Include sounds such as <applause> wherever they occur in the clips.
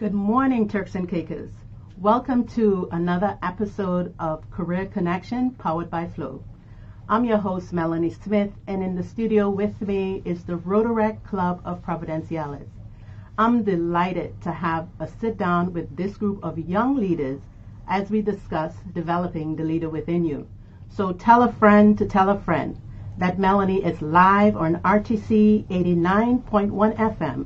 Good morning, Turks and Caicos. Welcome to another episode of Career Connection powered by Flow. I'm your host, Melanie Smith, and in the studio with me is the Rotaract Club of Providenciales. I'm delighted to have a sit down with this group of young leaders as we discuss developing the leader within you. So tell a friend to tell a friend that Melanie is live on RTC 89.1 FM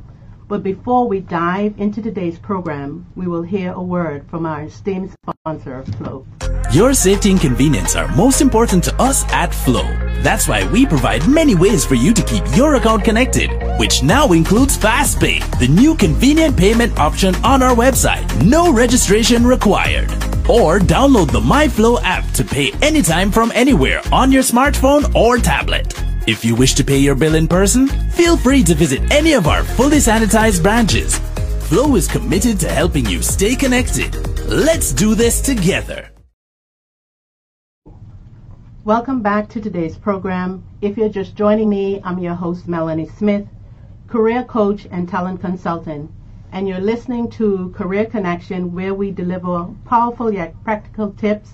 but before we dive into today's program, we will hear a word from our esteemed sponsor, Flow. Your safety and convenience are most important to us at Flow. That's why we provide many ways for you to keep your account connected, which now includes FastPay, the new convenient payment option on our website. No registration required. Or download the MyFlow app to pay anytime from anywhere on your smartphone or tablet. If you wish to pay your bill in person, feel free to visit any of our fully sanitized branches. Flow is committed to helping you stay connected. Let's do this together. Welcome back to today's program. If you're just joining me, I'm your host, Melanie Smith, career coach and talent consultant, and you're listening to Career Connection, where we deliver powerful yet practical tips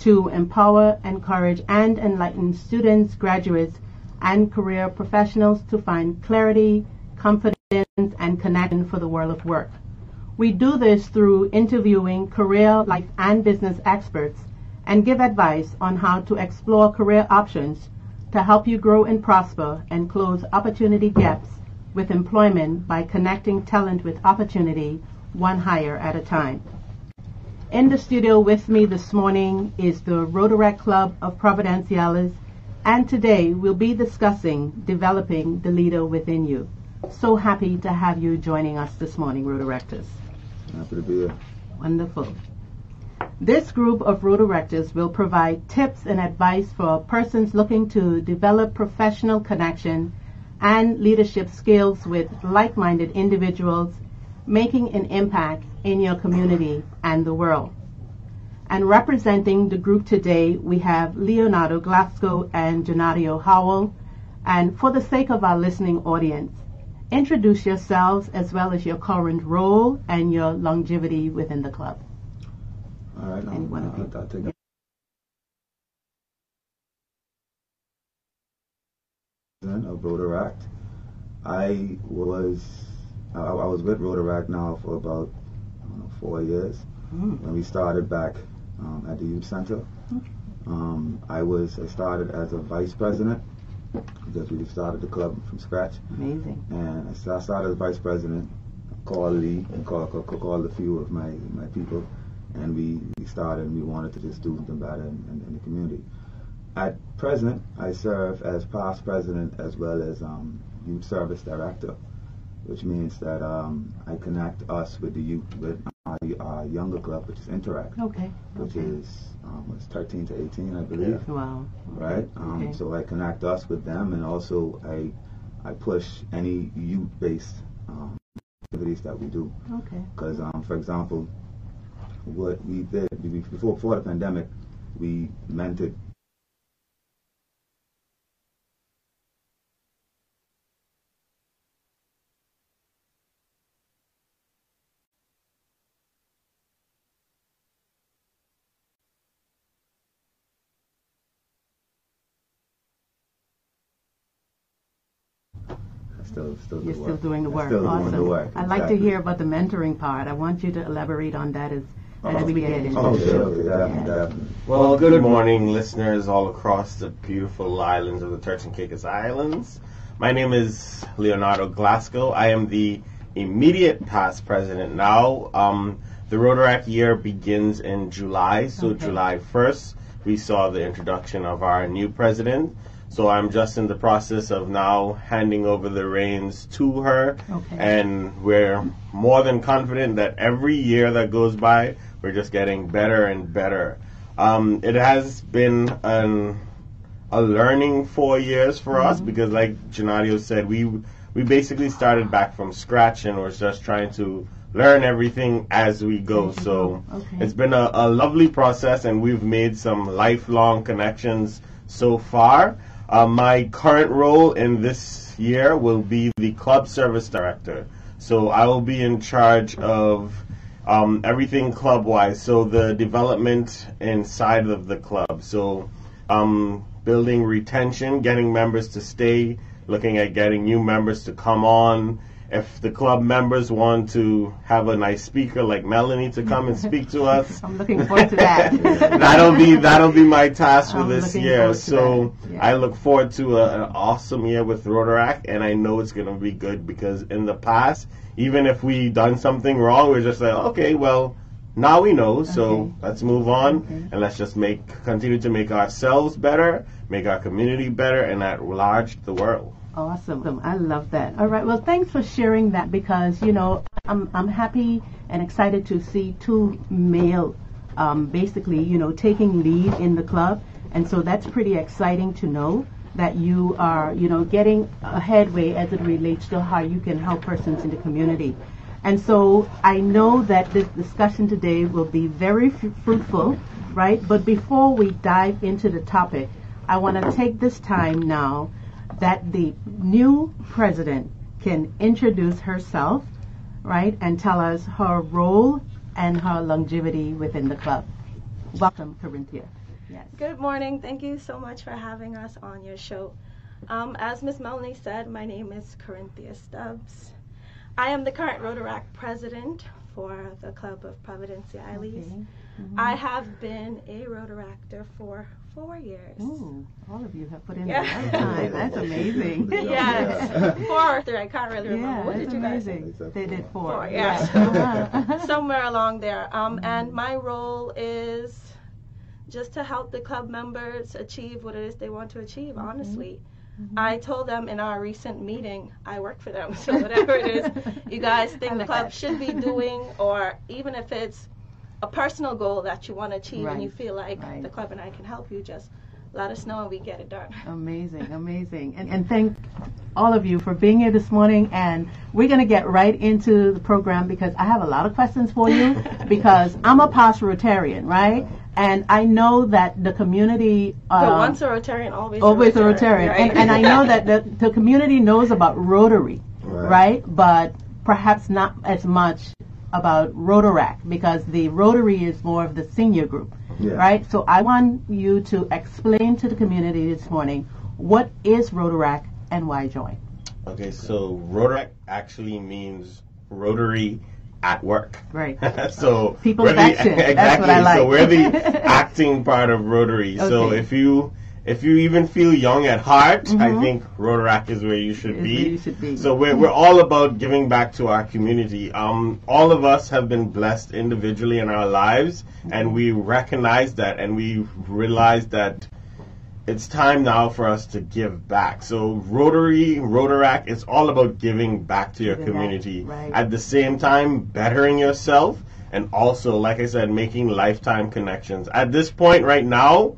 to empower, encourage, and enlighten students, graduates, and career professionals to find clarity, confidence, and connection for the world of work. We do this through interviewing career, life, and business experts and give advice on how to explore career options to help you grow and prosper and close opportunity gaps with employment by connecting talent with opportunity one hire at a time. In the studio with me this morning is the Rotaract Club of Providenciales and today we'll be discussing developing the leader within you. So happy to have you joining us this morning, Rotaractors. Happy to be here. Wonderful. This group of Rotaractors will provide tips and advice for persons looking to develop professional connection and leadership skills with like-minded individuals making an impact in your community and the world. And representing the group today, we have Leonardo Glasgow and Jonadio Howell. And for the sake of our listening audience, introduce yourselves as well as your current role and your longevity within the club. All right. Any one of you. I'll, I'll take it. of Rotaract. I was I, I was with Rotaract now for about I don't know, four years. Mm. When we started back um, at the youth center, um, I was I started as a vice president because we started the club from scratch. Amazing. And I started as vice president, called Lee and called, called, called a few of my, my people, and we, we started and we wanted to just do something better in, in, in the community. At present, I serve as past president as well as um, youth service director, which means that um, I connect us with the youth, with our, our younger club, which is Interact, Okay. which okay. is um, what's 13 to 18, I believe Wow. right? Um, Okay. So I connect us with them, and also I I push any youth-based um, activities that we do. Okay. Because, um, for example, what we did before before the pandemic, we mentored still still You're still work. doing the I work. Still awesome. doing the work. I'd like to hear about the mentoring part. I want you to elaborate on that as, as Oh, we get into Oh, it. okay, okay, definitely, definitely. Well, good morning, listeners all across the beautiful islands of the Turks and Caicos Islands. My name is Leonardo Glasgow. I am the immediate past president now. Um, the Rotaract year begins in July, so Okay. July 1st, we saw the introduction of our new president. So I'm just in the process of now handing over the reins to her, Okay. and we're more than confident that every year that goes by, we're just getting better and better. Um, it has been an, a learning four years for us because, like Janadio said, we we basically started back from scratch and we're just trying to learn everything as we go. You So. Okay. it's been a, a lovely process, and we've made some lifelong connections so far. Uh, my current role in this year will be the club service director. So I will be in charge of um, everything club wise. So the development inside of the club. So um, building retention, getting members to stay, looking at getting new members to come on. If the club members want to have a nice speaker like Melanie to come and speak to us, <laughs> I'm looking forward to that. <laughs> that'll be that'll be my task for I'm this year. So. Yeah. I look forward to a, an awesome year with Rotaract, and I know it's gonna be good because in the past, even if we done something wrong, we're just like, okay, well, now we know, so Okay. let's move on Okay. and let's just make continue to make ourselves better, make our community better, and at large the world. Awesome. I love that. All right. Well, thanks for sharing that because, you know, I'm, I'm happy and excited to see two male, um, basically, you know, taking lead in the club. And so that's pretty exciting to know that you are, you know, getting a headway as it relates to how you can help persons in the community. And so I know that this discussion today will be very f- fruitful, right? But before we dive into the topic, I want to take this time now that the new president can introduce herself, right, and tell us her role and her longevity within the club. Welcome, Corinthia. Yes. Good morning. Thank you so much for having us on your show. Um, as Miss Melanie said, my name is Corinthia Stubbs. I am the current Rotaract president for the Club of Providenciales. Okay. I have been a Rotaractor for four years. Ooh, all of you have put in Yeah. a lot of time. <laughs> That's amazing. Yes, four or three. I can't really remember. Yeah, what that's did you guys say? amazing. Except They did four. Four, yes. Yeah. <laughs> <laughs> Somewhere along there. Um, and my role is just to help the club members achieve what it is they want to achieve. Mm-hmm. Honestly, I told them in our recent meeting I work for them. So whatever it is you guys I think the club that. should be doing, or even if it's a personal goal that you want to achieve and you feel like right. the club and I can help you, just let us know and we get it done. <laughs> Amazing, amazing. And, and thank all of you for being here this morning. And we're going to get right into the program because I have a lot of questions for you <laughs> because I'm a past Rotarian, right? And I know that the community. But um, once a Rotarian, always always a a Rotarian. right? And, and I know that the, the community knows about Rotary, Right. right? But perhaps not as much about Rotaract because the Rotary is more of the senior group, Yeah. right? So I want you to explain to the community this morning what is Rotaract and why join. Okay, so Rotaract actually means Rotary at work. Right. <laughs> so People's we're the- action. Exactly. That's what I <laughs> like. So we're the <laughs> acting part of Rotary. So if you if you even feel young at heart, I think Rotaract is where you should Is be. where you should be. So we're, we're all about giving back to our community. Um, all of us have been blessed individually in our lives, and we recognize that, and we realize that it's time now for us to give back. So Rotary, Rotaract, it's all about giving back to your Giving back, community. right. At the same time, bettering yourself, and also, like I said, making lifetime connections. At this point right now,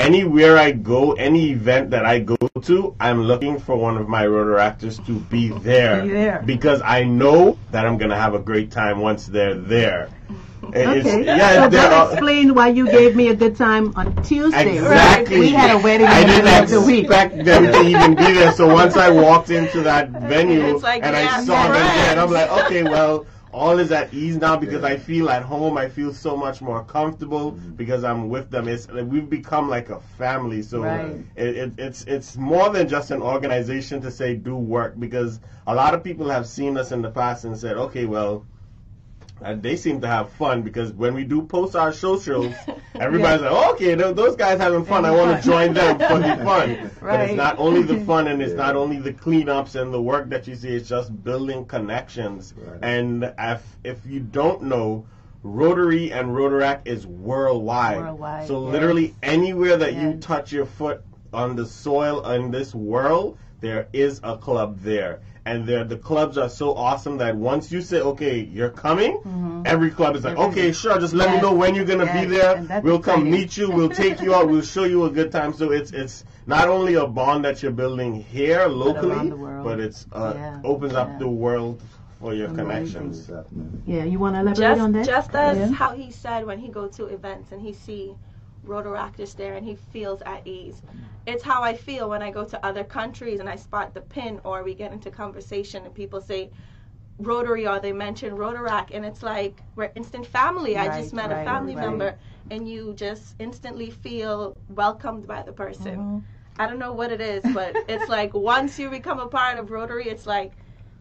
anywhere I go, any event that I go to, I'm looking for one of my Rotaractors to be there. Be there. Because I know that I'm going to have a great time once they're there. Okay. yeah, so that explains why you gave me a good time on Tuesday. Exactly. We had a wedding I didn't of the week. expect them to even be there. So once I walked into that <laughs> venue like, and I saw them there, and I'm like, okay, well, all is at ease now because I feel at home. I feel so much more comfortable mm-hmm. because I'm with them. It's we've become like a family. So Right. it, it, it's it's more than just an organization to say do work because a lot of people have seen us in the past and said, okay, well. And they seem to have fun because when we do post our socials, <laughs> everybody's like, oh, okay, those guys having fun. I want to <laughs> join them for the fun. But it's not only the fun and it's Yeah. not only the cleanups and the work that you see, it's just building connections. Right. And if, if you don't know, Rotary and Rotaract is worldwide. Worldwide, So yes. literally anywhere that you touch your foot on the soil in this world, there is a club there. And there, the clubs are so awesome that once you say, okay, you're coming, every club is like, Every- okay, sure, just let Mm-hmm. Yes. me know when you're going to Yes. be there. We'll come exciting. meet you. We'll take you out. We'll show you a good time. So it's it's not only a bond that you're building here locally, around the world. but it's uh, Yeah. opens Yeah. up the world for your Amazing. connections. Yeah, you want to elaborate on that? just, just as Yeah. how he said when he go to events and he see Rotaractors there and he feels at ease. It's how I feel when I go to other countries and I spot the pin or we get into conversation and people say, Rotary or they mention Rotaract, and it's like we're instant family. I just Right, met a family right. member, and you just instantly feel welcomed by the person. Mm-hmm. I don't know what it is, but <laughs> it's like once you become a part of Rotary, it's like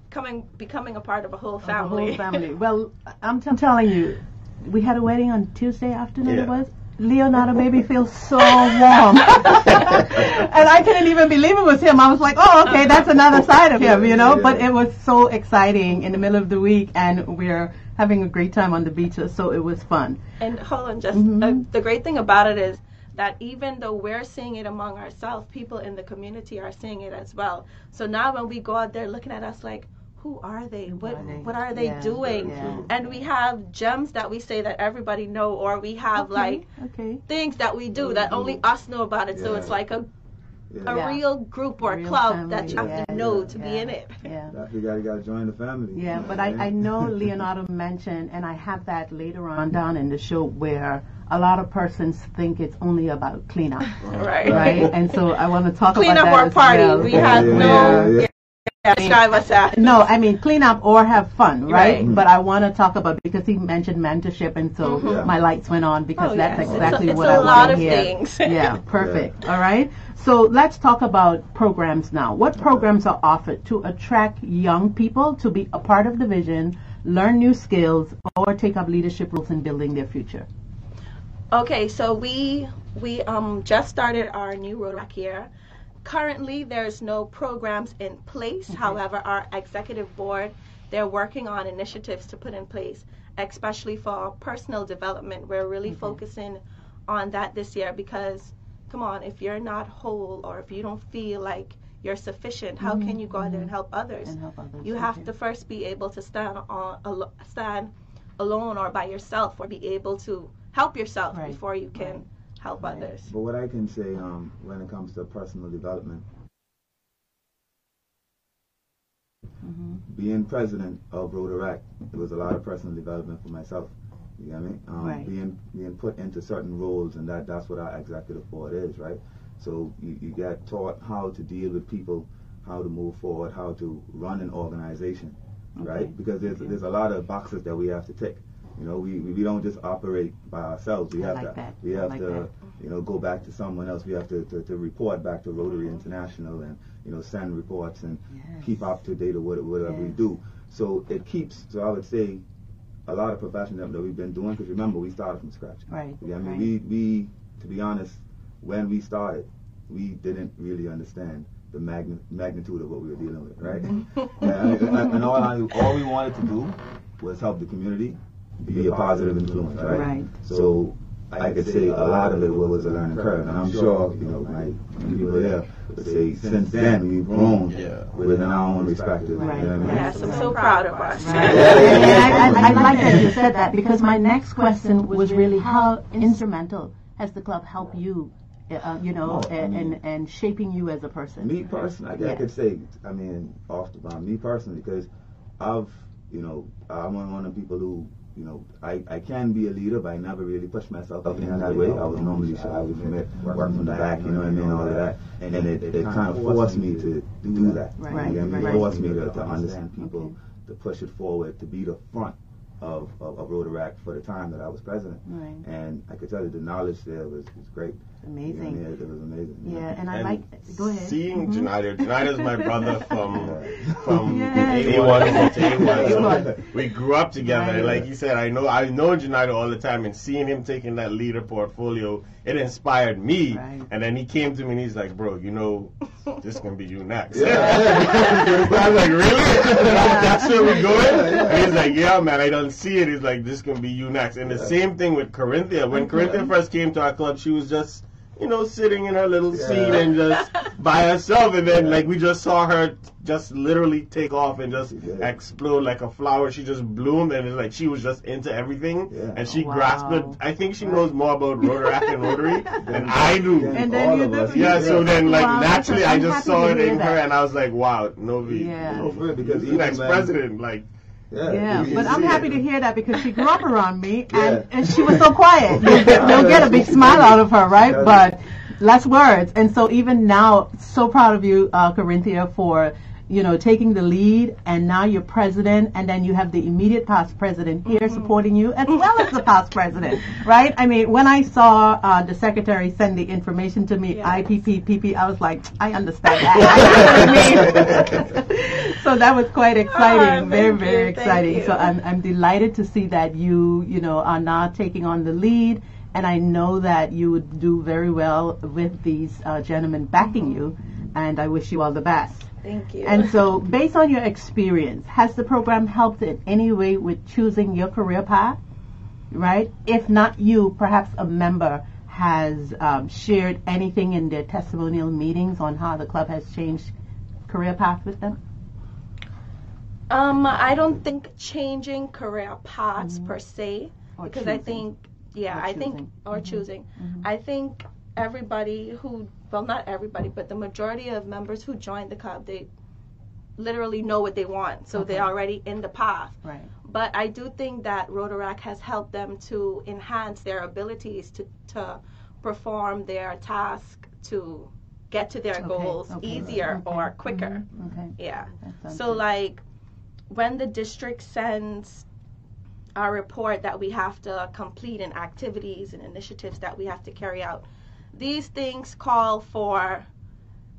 coming becoming a part of a whole The family. whole family. Well, I'm t- telling you, we had a wedding on Tuesday afternoon. It was. Leonardo made me feel so warm, <laughs> and I couldn't even believe it was him. I was like, "Oh, okay, that's another side of him," you know. Yeah. But it was so exciting in the middle of the week, and we're having a great time on the beaches, so it was fun. And hold on, just Mhm. uh, the great thing about it is that even though we're seeing it among ourselves, people in the community are seeing it as well. So now when we go out there looking at us like, who are they? What are they? what are they Yeah, doing? yeah. And we have gems that we say that everybody know, or we have Okay, like okay, things that we do we that only mm-hmm. us know about it. So it's like a, a Yeah. Yeah. real group or Real club that you have yeah, to know yeah, to be in it. yeah. <laughs> You gotta, gotta join the family. Yeah, you but I, what I know <laughs> Leonardo mentioned, and I have that later on down in the show, where a lot of persons think it's only about cleanup, <laughs> Right. right? And so I want to talk Clean about up that or as party. well. We have yeah, no yeah, yeah. Us as. No, I mean clean up or have fun, right? Right. But I want to talk about because he mentioned mentorship, and so Mhm. my lights went on because Oh, that's yes. It's a- exactly it's what a I lot want to of hear. things. <laughs> yeah, <laughs> perfect. All right. So let's talk about programs now. What programs are offered to attract young people to be a part of the vision, learn new skills, or take up leadership roles in building their future? Okay, so we we um just started our new Rotaract year. Currently, there's no programs in place. However, our executive board they're working on initiatives to put in place, especially for personal development. We're really mm-hmm. focusing on that this year because, come on, if you're not whole or if you don't feel like you're sufficient, how can you go out there and mm-hmm. help others? And help others. You have to first be able to stand on alo- stand alone or by yourself, or be able to help yourself Right, before you can help others. But what I can say um, when it comes to personal development, Mm-hmm. being president of Rotaract, it was a lot of personal development for myself. You get me? Um, Right. Being being put into certain roles, and that that's what our executive board is, right? So you, you get taught how to deal with people, how to move forward, how to run an organization, Okay. right? Because there's Okay. there's a lot of boxes that we have to tick. You know, we, we don't just operate by ourselves. We I have like to that. we have like to that. you know go back to someone else. We have to, to, to report back to Rotary International and you know send reports and Yes. keep up to date with what- whatever we do. So it keeps. So I would say a lot of profession that, we've been doing because remember we started from scratch. Right. Yeah, I mean right. we we to be honest, when we started, we didn't really understand the magni- magnitude of what we were dealing with, right? Mm-hmm. <laughs> and, and- and all, I, all we wanted to do was help the community be a positive influence, right? Right. So I could say a lot of it was a learning curve, and I'm sure you know my people there would say since then we've grown Yeah. within our own respective. Right. You know what I mean? Yes, I'm so proud of us. Right. And I, I, I like that you said that because my next question was really how instrumental has the club helped you, uh, you know, Oh, I and, mean- and, and shaping you as a person? Me personally, I, Yeah. I could say, I mean, off the bomb, me personally, because I've, you know, I'm one of the people who, you know, I, I can be a leader, but I never really push myself up in that way. I was normally shy, I would commit, work from the back, you know what I mean, all of that. And then it, it kind of forced me to do that. Right, You know what I mean? right. It forced me to, to understand people, Okay. to push it forward, to be the front of, of, of Rotaract for the time that I was president. Right. And I could tell you the knowledge there was, was great. You know I Amazing. mean? It, it was amazing. Yeah, and I And like. Go ahead. Seeing Mhm. Janida, Janida's my brother from <laughs> from Yes. A1 to A1. A1. We grew up together, and like you said, I know I know Janida all the time, and seeing him taking that leader portfolio, it inspired me. Right. And then he came to me and he's like, "Bro, you know, this can be you next." Yeah. <laughs> I was like, "Really? That's where we're going?" And he's like, "Yeah, man, I don't see it." He's like, "This can be you next." And the same thing with Corinthia. When Corinthia first came to our club, she was just you know, sitting in her little seat and just by herself. And then, like, we just saw her just literally take off and just She explode like a flower. She just bloomed, and it's like she was just into everything. Yeah. And she Wow. grasped it. I think she knows more about Rotaract and Rotary <laughs> than I do. And then All you of do- us. Yeah, so then, like, Wow, naturally, I'm just saw it hear in her, and I was like, wow, Novi. Yeah. you know, because you're the next even when- president. Like, Yeah, Yeah, but I'm happy it. to hear that because she grew up around me <laughs> and, and she was so quiet. You'll get, <laughs> you'll get a big smile out of her, right? But less words. And so even now, so proud of you, uh, Corinthia, for you know, taking the lead, and now you're president, and then you have the immediate past president here Mm-hmm. supporting you, as well as the past president, right? I mean, when I saw uh, the secretary send the information to me, Yes. IPP, PP, I was like, I understand that. <laughs> I know what it means. <laughs> so that was quite exciting, Oh, very, very you, exciting. So. I'm, I'm delighted to see that you, you know, are now taking on the lead. And I know that you would do very well with these uh, gentlemen backing you, and I wish you all the best. Thank you. And so, <laughs> based on your experience, has the program helped in any way with choosing your career path? Right? If not you, perhaps a member has um, shared anything in their testimonial meetings on how the club has changed career path with them? Um, I don't think changing career paths per se, Or because I think, yeah, Or I think, choosing. or choosing. I think everybody who, well, not everybody, but the majority of members who join the club, they literally know what they want, so they're already in the path. Right. But I do think that Rotaract has helped them to enhance their abilities to, to perform their task to get to their Okay, goals okay, easier okay, or quicker. Mm-hmm. Mm-hmm. Okay. Yeah. That sounds So good. like when the district sends our report that we have to complete and activities and initiatives that we have to carry out, these things call for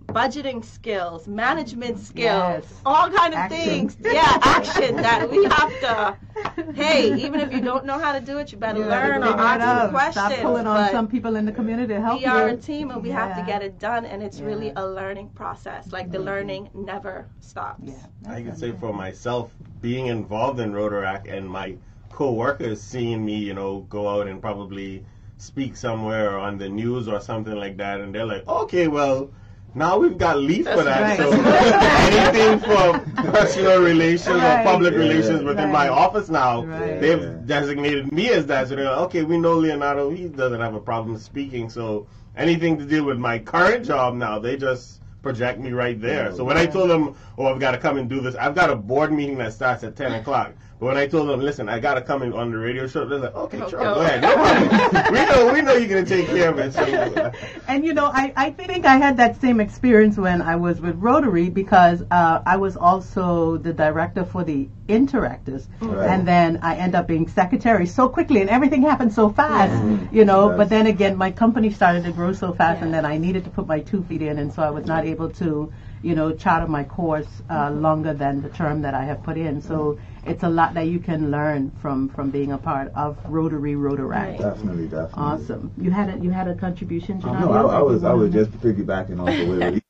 budgeting skills, management skills, Yes. all kind of Action. things. Yeah, action that we <laughs> have to. Hey, even if you don't know how to do it, you better You gotta learn or figure it ask out. some questions. Stop pulling on but some people in the community to help we you. are a team and we have to get it done, and it's really a learning process. Like the learning never stops. Yeah. I can say for myself, being involved in Rotaract and my co-workers seeing me, you know, go out and probably speak somewhere on the news or something like that, and they're like, okay, well, now we've got Leaf for that. right. So <laughs> anything for personal relations Right. or public Yeah. relations within my office now, Right. they've Yeah. designated me as that. So they're like, okay, we know Leonardo, he doesn't have a problem speaking. So anything to do with my current job now, they just project me right there. Oh, so when I told them, oh, I've got to come and do this, I've got a board meeting that starts at 10 o'clock. But when I told them, listen, I got to come in on the radio show, they're like, okay, sure, go. go ahead. No problem. <laughs> we know, we know you're going to take care of it. So, And you know, I, I think I had that same experience when I was with Rotary because uh, I was also the director for the Interactors, Right. and then I end up being secretary so quickly, and everything happened so fast, Mhm. you know. Yes. But then again, my company started to grow so fast, and then I needed to put my two feet in, and so I was not able to, you know, charter my course uh, longer than the term that I have put in. So it's a lot that you can learn from from being a part of Rotary Rotaract. Right. Definitely, definitely. Awesome. You had a you had a contribution, Um, no, I, I was I was <laughs> just piggybacking off of where.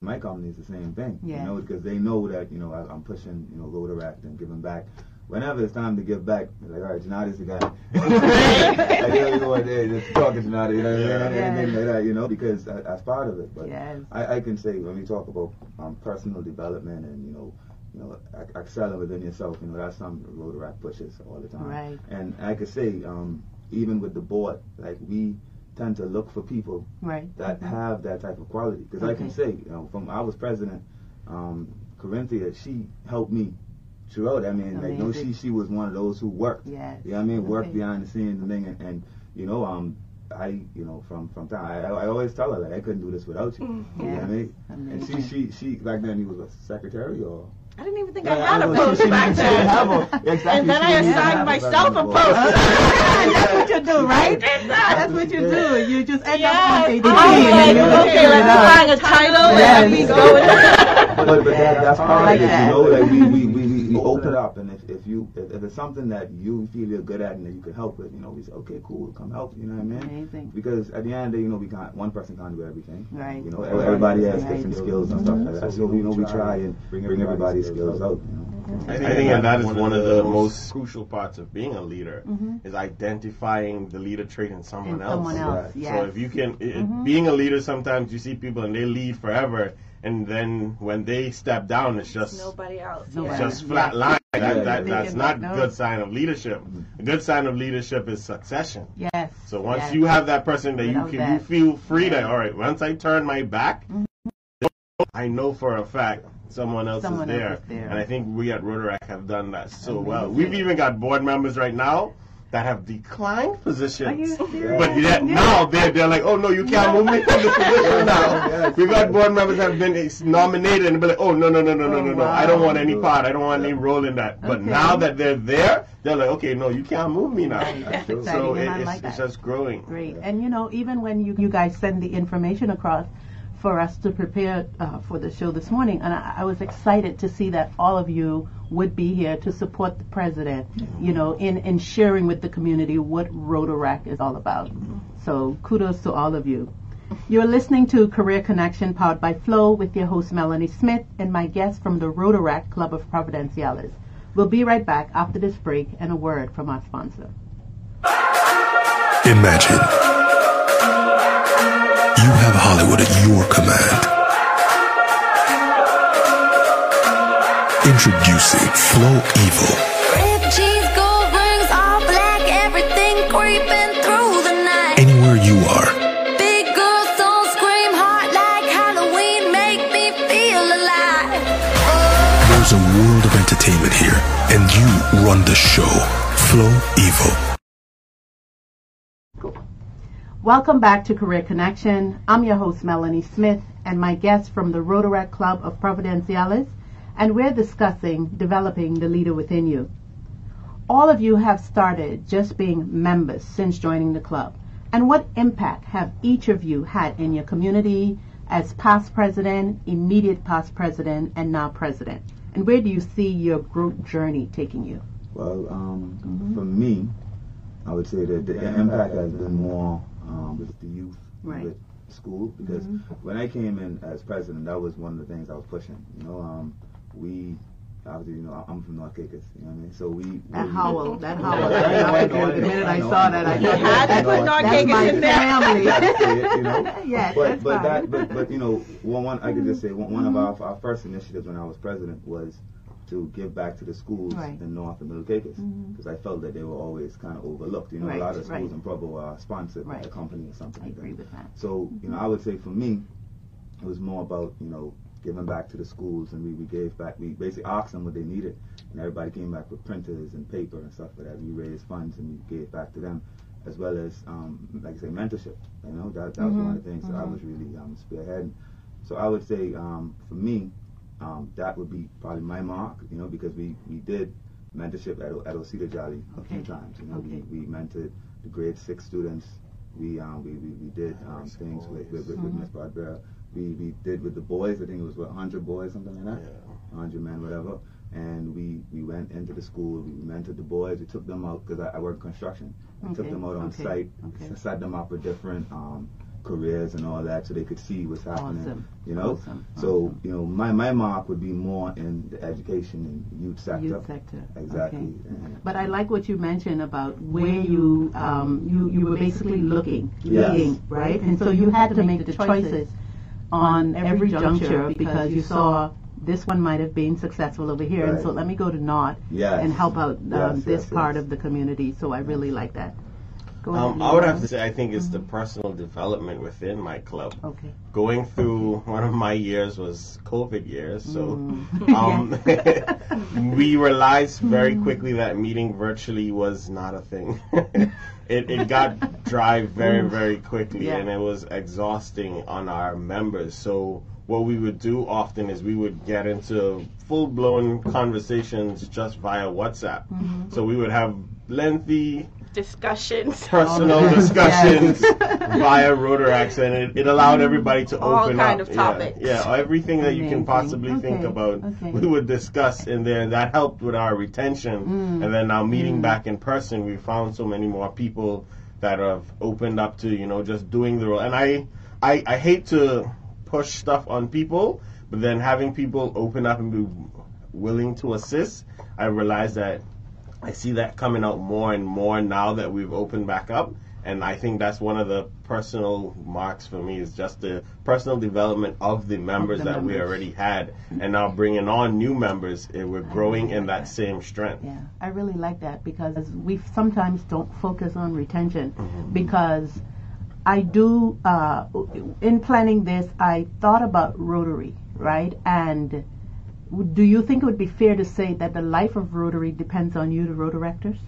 My company is the same thing, Yeah. you know, because they know that you know I, I'm pushing you know Rotaract and giving back. Whenever it's time to give back, they're like, all right, Janada's the guy. <laughs> <laughs> like, you know, you go in there, just talking to Janada, you know, what I mean? Yeah. and anything like that, you know, because I, that's part of it. But Yes. I, I can say when we talk about um, personal development and you know, you know, excelling within yourself, you know, that's something Rotaract pushes all the time. Right. And I could say, um, even with the board, like we tend to look for people Right. that have that type of quality. Because I can say, you know, from I was president, um, Corinthia, she helped me throughout. I mean, like, you know, she she was one of those who worked. Yeah. You know what I mean? Worked behind the scenes and thing, and, and you know, um, I, you know, from from time, I, I always tell her like I couldn't do this without you. You know what I mean? And she she she back then he was a secretary or. I didn't even think Yeah, I had a post she- <laughs> she back didn't then. have a- exactly, And then she I assigned myself a post. then. <laughs> That's what you do, right? That's what you do. You just end up on Yes. ADP I and like, you just okay, figure it let's find a title Yes. and we go with that. but, but that, that's part of it, you know. Like we, we, we, we, we open up, and if, if you if, if it's something that you feel you're good at and that you can help with, you know, we say, okay, cool, come help. You know what I mean? Amazing. Because at the end of the day, you know, we can't one person can't do everything. Right. You know, everybody has Right. different skills and stuff like that. So you know, we try and bring everybody's skills out. You know. I think that, that is one of the most crucial parts of being a leader mm-hmm. is identifying the leader trait in someone And else. someone else, Right. yes. So if you can, i i- mm-hmm. being a leader, sometimes you see people and they lead forever, and then when they step down, it's just Nobody else. It's Yeah. just flat line. Yeah. that, that's not a good sign of leadership. A good sign of leadership is succession. Yes. So once yes. you have that person that you Without can, that. you feel free to. All right, once I turn my back, mm-hmm. I know for a fact someone else Someone is else there. is there. And I think we at Rotaract have done that so well. We've even got board members right now that have declined positions. But yet now they're, they're like, oh no, you can't move me from the position now. <laughs> Yes. We've got board members that have been nominated and be like, oh no, no, no, no, no, Oh, no, no, I don't want any part. I don't want any role in that. But Okay. now that they're there, they're like, okay, no, you can't move me now. <laughs> That's So exciting, So and it, it's, like it's just growing. Great. And you know, even when you, you guys send the information across for us to prepare uh, for the show this morning, and I, I was excited to see that all of you would be here to support the president, you know, in, in sharing with the community what Rotaract is all about. So kudos to all of you. You're listening to Career Connection powered by Flow with your host Melanie Smith and my guest from the Rotaract Club of Providenciales. We'll be right back after this break and a word from our sponsor. Imagine you have Hollywood at your command. Introducing Flow EVO, Red cheese, gold rings, all black, everything creeping through the night. anywhere you are. Big girls don't scream hard like Halloween, make me feel alive. There's a world of entertainment here, and you run the show. Flow EVO. Welcome back to Career Connection. I'm your host, Melanie Smith, and my guest from the Rotaract Club of Providenciales, and we're discussing developing the leader within you. All of you have started just being members since joining the club. And what impact have each of you had in your community as past president, immediate past president, and now president? And where do you see your group journey taking you? Well, um, for me, I would say that the impact has been more um, with the youth, Right. with school, because when I came in as president, that was one of the things I was pushing. You know, um, we obviously, you know, I'm from North Caicos, you know what I mean? So we That howl, that howl. The I minute I saw that, I had to put North my in there. family. It, you know? <laughs> yes, but but fine. that but, but you know one one I could just mm-hmm. say one, one of mm-hmm. our, our first initiatives when I was president was to give back to the schools Right. in North and Middle Caicos mm-hmm. because I felt that they were always kind of overlooked. You know, Right, a lot of schools right. in Provo are sponsored by a company or something I like agree that. with that. So you know, I would say for me, it was more about you know giving back to the schools, and we, we gave back. We basically asked them what they needed, and everybody came back with printers and paper and stuff like that. We raised funds and we gave back to them, as well as um, like I say, mentorship. You know, that that was one of the things that I was really um, spearheading. So I would say um, for me, um, that would be probably my mark. You know, because we we did mentorship at, at Osita Jolly a few times. You know, Okay. we, we mentored the grade six students. We um, we, we, we did um, things with with, with, with Miss Barbera. We we did with the boys. I think it was what 100 boys, something like that. 100 men, whatever. And we we went into the school. We mentored the boys. We took them out because I, I work construction. We took them out on okay, site. okay. Set them up with different um, careers and all that, so they could see what's happening. Awesome. You know. Awesome, So awesome. you know, my my mark would be more in the education and youth sector. Youth sector. Exactly. Okay. And- But I like what you mentioned about where you um, you you were basically looking, Yes. leading, right? And so you had to make the choices on every juncture because you saw this one might have been successful over here, and so let me go to Nod Yes. and help out um, Yes, this yes, part of the community. So I really like that. Um, I would have to say, I think it's the personal development within my club. Okay. Going through one of my years was COVID years, so Mm. <laughs> um, <laughs> we realized very quickly that meeting virtually was not a thing. <laughs> it, it got dry very, very quickly, Yeah. and it was exhausting on our members. So what we would do often is we would get into full blown conversations just via WhatsApp. Mm-hmm. So we would have lengthy Discussions. personal Oh, Yes. discussions <laughs> via Rotaracts, and it, it allowed everybody to All open kind up. of topics. Yeah, yeah, everything that you can Amazing. possibly think about, okay. we would discuss in there. That helped with our retention, Mm. and then now meeting back in person, we found so many more people that have opened up to you know just doing the role. And I, I, I hate to push stuff on people, but then having people open up and be willing to assist, I realize that I see that coming out more and more now that we've opened back up. And I think that's one of the personal marks for me is just the personal development of the members the that we already had. And now bringing on new members, eh, we're growing in that same strength. Yeah, I really like that because we sometimes don't focus on retention Mm-hmm. because I do, uh, in planning this, I thought about Rotary, right? And do you think it would be fair to say that the life of Rotary depends on you, the Rotaractors?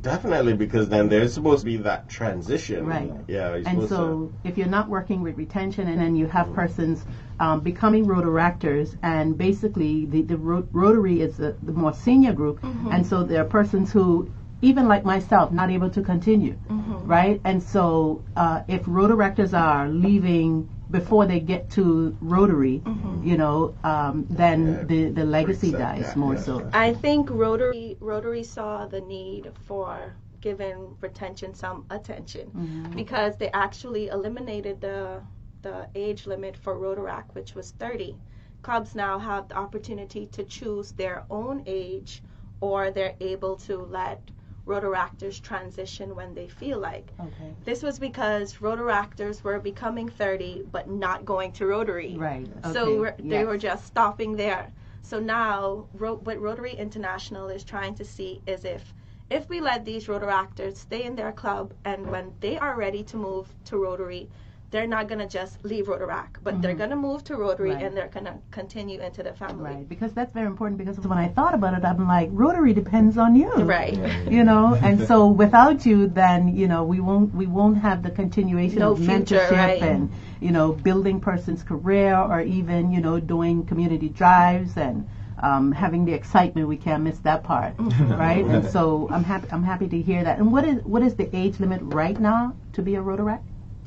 Definitely, because then there's supposed to be that transition. Right. Yeah. And supposed so, if you're not working with retention, and then you have persons um, becoming Rotaractors, and basically the, the Rotary is the, the more senior group, and so there are persons who, even like myself, not able to continue, right? And so, uh, if Rotaractors are leaving before they get to Rotary, you know, um, then Yeah, the, the legacy breaks that dies gap, more yeah. so. I think Rotary Rotary saw the need for giving retention some attention because they actually eliminated the the age limit for Rotaract, which was 30. Clubs now have the opportunity to choose their own age, or they're able to let Rotaractors transition when they feel like. Okay. This was because Rotaractors were becoming 30 but not going to Rotary. Right. So okay, we're, they were just stopping there. So now, Ro- what Rotary International is trying to see is if if we let these Rotaractors stay in their club, and when they are ready to move to Rotary, they're not gonna just leave Rotaract, but they're gonna move to Rotary Mm-hmm. Right. and they're gonna continue into the family. Right, because that's very important. Because when I thought about it, I'm like, Rotary depends on you, Right. You know, and <laughs> so without you, then you know we won't we won't have the continuation No of future, mentorship right. and you know building person's career or even you know doing community drives and um, having the excitement. We can't miss that part, Mm-hmm. <laughs> right? And <laughs> so I'm happy I'm happy to hear that. And what is what is the age limit right now to be a Rotaract?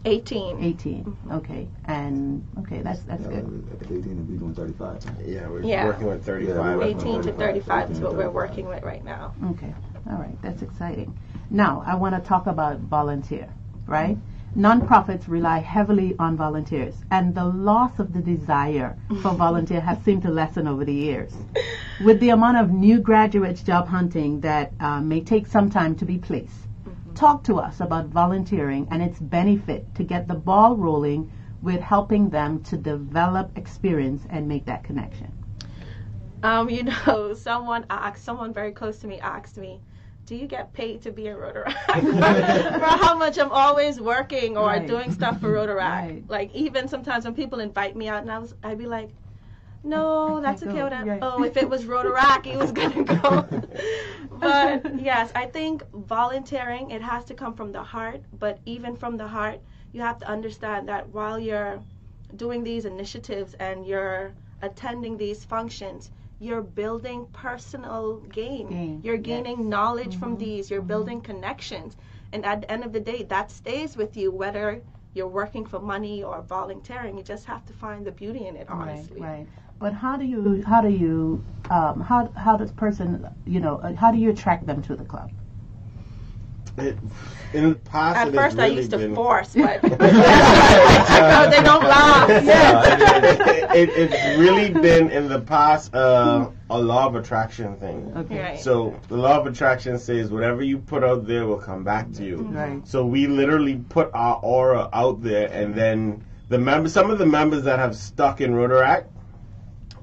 18. 18. Okay, and okay, that's that's Yeah, good. at 18 and we doing 35. Yeah, we're Yeah. working with 35. Yeah, we're working 18 to 35, 35 is what we're working with right now. Okay. All right. That's exciting. Now, I want to talk about volunteer, right? Nonprofits rely heavily on volunteers, and the loss of the desire for <laughs> volunteer has seemed to lessen over the years. With the amount of new graduates job hunting that uh, may take some time to be placed, talk to us about volunteering and its benefit to get the ball rolling with helping them to develop experience and make that connection. Um, you know, <laughs> someone asked, someone very close to me asked me, do you get paid to be a Rotaract? <laughs> for how much I'm always working or Right. doing stuff for Rotaract. Right. Like even sometimes when people invite me out and I was, I'd be like, I no, that's go." okay. With that. Oh, if it was Rotaract, it was gonna go. <laughs> but yes, I think volunteering it has to come from the heart. But even from the heart, you have to understand that while you're doing these initiatives and you're attending these functions, you're building personal gain. Gain, You're yes. gaining knowledge from mm-hmm. these. You're mm-hmm. building connections, and at the end of the day, that stays with you whether you're working for money or volunteering. You just have to find the beauty in it, honestly. Right, right. But how do you how do you um, how how does person you know uh, how do you attract them to the club? It, in the past, At it has first, I really used to force, but <laughs> <laughs> so they don't laugh. it, it's really been in the past uh, a law of attraction thing. Okay. Right. So the law of attraction says whatever you put out there will come back to you. Right. So we literally put our aura out there, and then the members, some of the members that have stuck in Rotaract,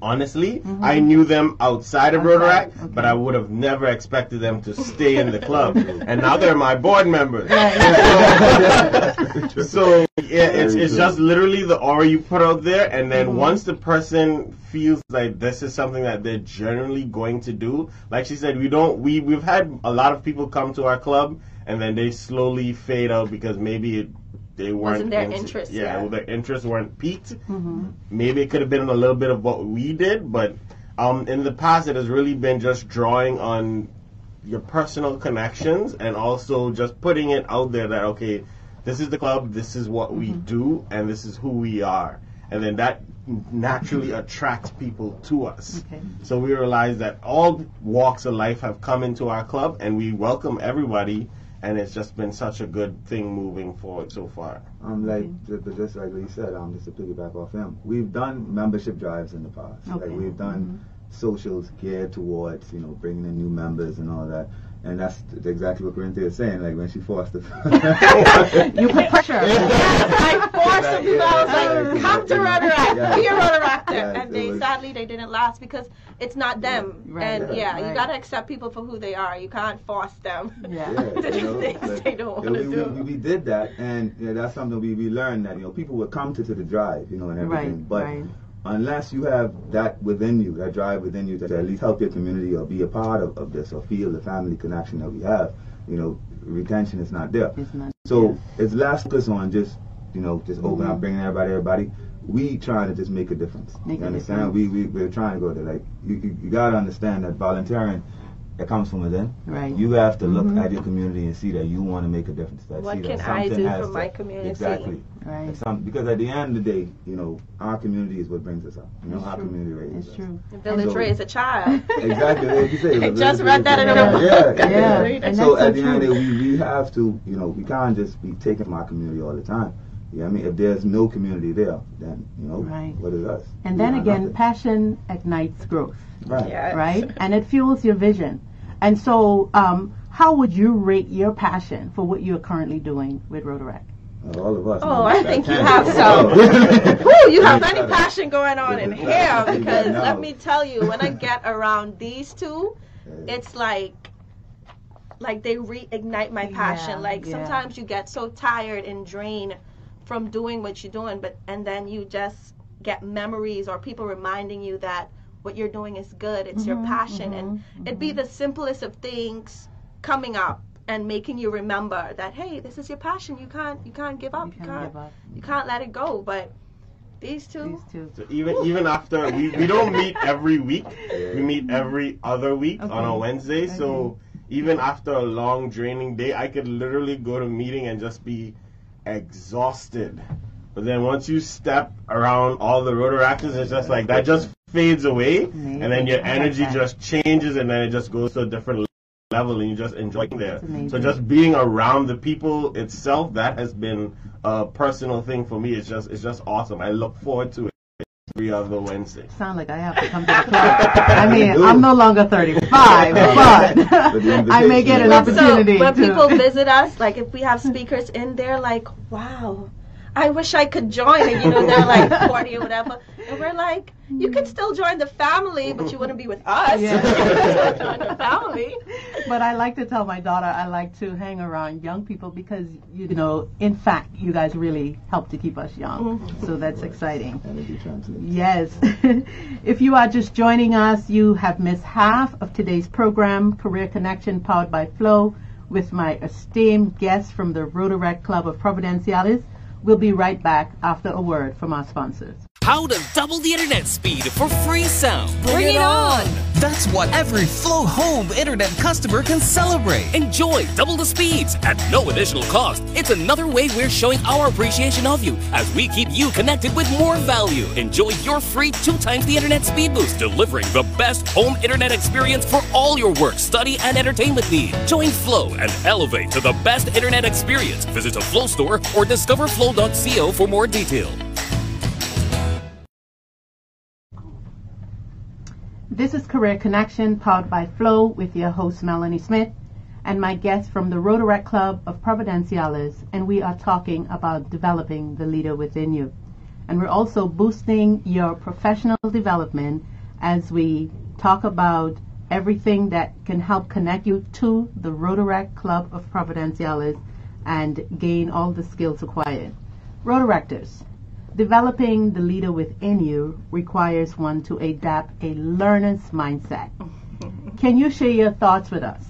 honestly, I knew them outside of Mm-hmm. Rotaract, okay. but I would have never expected them to stay in the club, <laughs> and now they're my board members. <laughs> so yeah, it's it's just literally the aura you put out there, and then Mm-hmm. once the person feels like this is something that they're generally going to do, like she said, we don't we we've had a lot of people come to our club, and then they slowly fade out because maybe it, they weren't Wasn't their into- interest, Yeah, yeah. well, their interests weren't peaked. Mm-hmm. Maybe it could have been a little bit of what we did, but um, in the past, it has really been just drawing on your personal connections and also just putting it out there that okay, this is the club, this is what we mm-hmm. do, and this is who we are, and then that naturally mm-hmm. attracts people to us. Okay. So we realize that all walks of life have come into our club, and we welcome everybody. And it's just been such a good thing moving forward so far. Um, like just, just like he said, um, just to piggyback off him, we've done membership drives in the past. Okay. Like we've done socials geared towards you know bringing in new members and all that. And that's exactly what Corinthia is saying. Like when she forced the <laughs> You put pressure. I forced them to. I was Yeah, like, come to yeah. Rotaract, Yeah. be a Rotaractor. Yeah, and they was- sadly they didn't last because it's not them. Right, and right, yeah, right. you gotta accept people for who they are. You can't force them Yeah. <laughs> to do you know, things but, they don't want to we, do. We, we did that, and you know, that's something we, we learned that you know people would come to, to the drive, you know, and everything. Right, but right. Unless you have that within you, that drive within you to at least help your community or be a part of, of this or feel the family connection that we have, you know, retention is not there. It's not. So it's less focus on just, you know, just open Mm-hmm. up, bringing everybody, everybody. We trying to just make a difference. Make you understand? difference. We, we, we're trying to go there. Like, you, you, you gotta understand that volunteering, it comes from within. Right. You have to look Mhm. at your community and see that you want to make a difference. That What see can that I something do has for my community? Exactly. Right. It's some- because at the end of the day, you know, our community is what brings us up. You know, It's our true. community raises It's us. true. The village So- raised a child. <laughs> Exactly. Like you say, <laughs> I just village read that in a book. Yeah, <laughs> Yeah, yeah. and So so at the end of the day, we, we have to, you know, we can't just be taking from our community all the time. You know what I mean? If there's no community there, then, you know, Right. what is us? And We then again, nothing. passion ignites growth. Right. Yes. right? <laughs> And it fuels your vision. And so, um, how would you rate your passion for what you're currently doing with Rotaract? All of us. Oh. I think you have some. <laughs> Woo, you have any passion going on in here because let me tell you, when I <laughs> get around these two, it's like like they reignite my passion. Yeah, like yeah. sometimes you get so tired and drained from doing what you're doing, but and then you just get memories or people reminding you that what you're doing is good. It's your Mhm, passion, and it'd be the simplest of things coming up and making you remember that hey, this is your passion. You can't you can't give up. You You can't can't give up. you can't let it go. But these two, These two. So even even after we, we don't meet every week, we meet every other week on a Okay. Wednesday. So even after a long draining day, I could literally go to a meeting and just be exhausted. But then once you step around all the Rotaractors, it's just like that just fades away, and then your Amazing. I like energy just changes, and then it just goes to a different level, and you just enjoy it there. So just being around the people itself, that has been a personal thing for me. It's just it's just awesome. I look forward to it every other Wednesday. Sound like I have to come to the club. I mean, <laughs> I'm no longer 35, <laughs> but I may get an invitation. so opportunity. when to- people <laughs> visit us, like if we have speakers in there, like wow. I wish I could join, and you know they're like 40 or whatever, and we're like, you could hmm. still join the family, but you wouldn't be with us. Yeah. <laughs> join the family. But I like to tell my daughter I like to hang around young people because you know, in fact, you guys really help to keep us young. Mm-hmm. So that's exciting. Energy translates. Yes. <laughs> if you are just joining us, you have missed half of today's program, Career Connection powered by Flow, with my esteemed guests from the Rotaract Club of Providenciales. We'll be right back after a word from our sponsors. How to double the internet speed for free sound. Bring it on! That's what every Flow Home internet customer can celebrate. Enjoy double the speeds at no additional cost. It's another way we're showing our appreciation of you as we keep you connected with more value. Enjoy your free two times the internet speed boost, delivering the best home internet experience for all your work, study, and entertainment needs. Join Flow and elevate to the best internet experience. Visit a Flow store or discoverflow.co for more detail. This is Career Connection powered by Flow with your host Melanie Smith and my guest from the Rotaract Club of Providenciales and we are talking about developing the leader within you. And we're also boosting your professional development as we talk about everything that can help connect you to the Rotaract Club of Providenciales and gain all the skills required. Rotaractors, Developing the leader within you requires one to adapt a learner's mindset. <laughs> Can you share your thoughts with us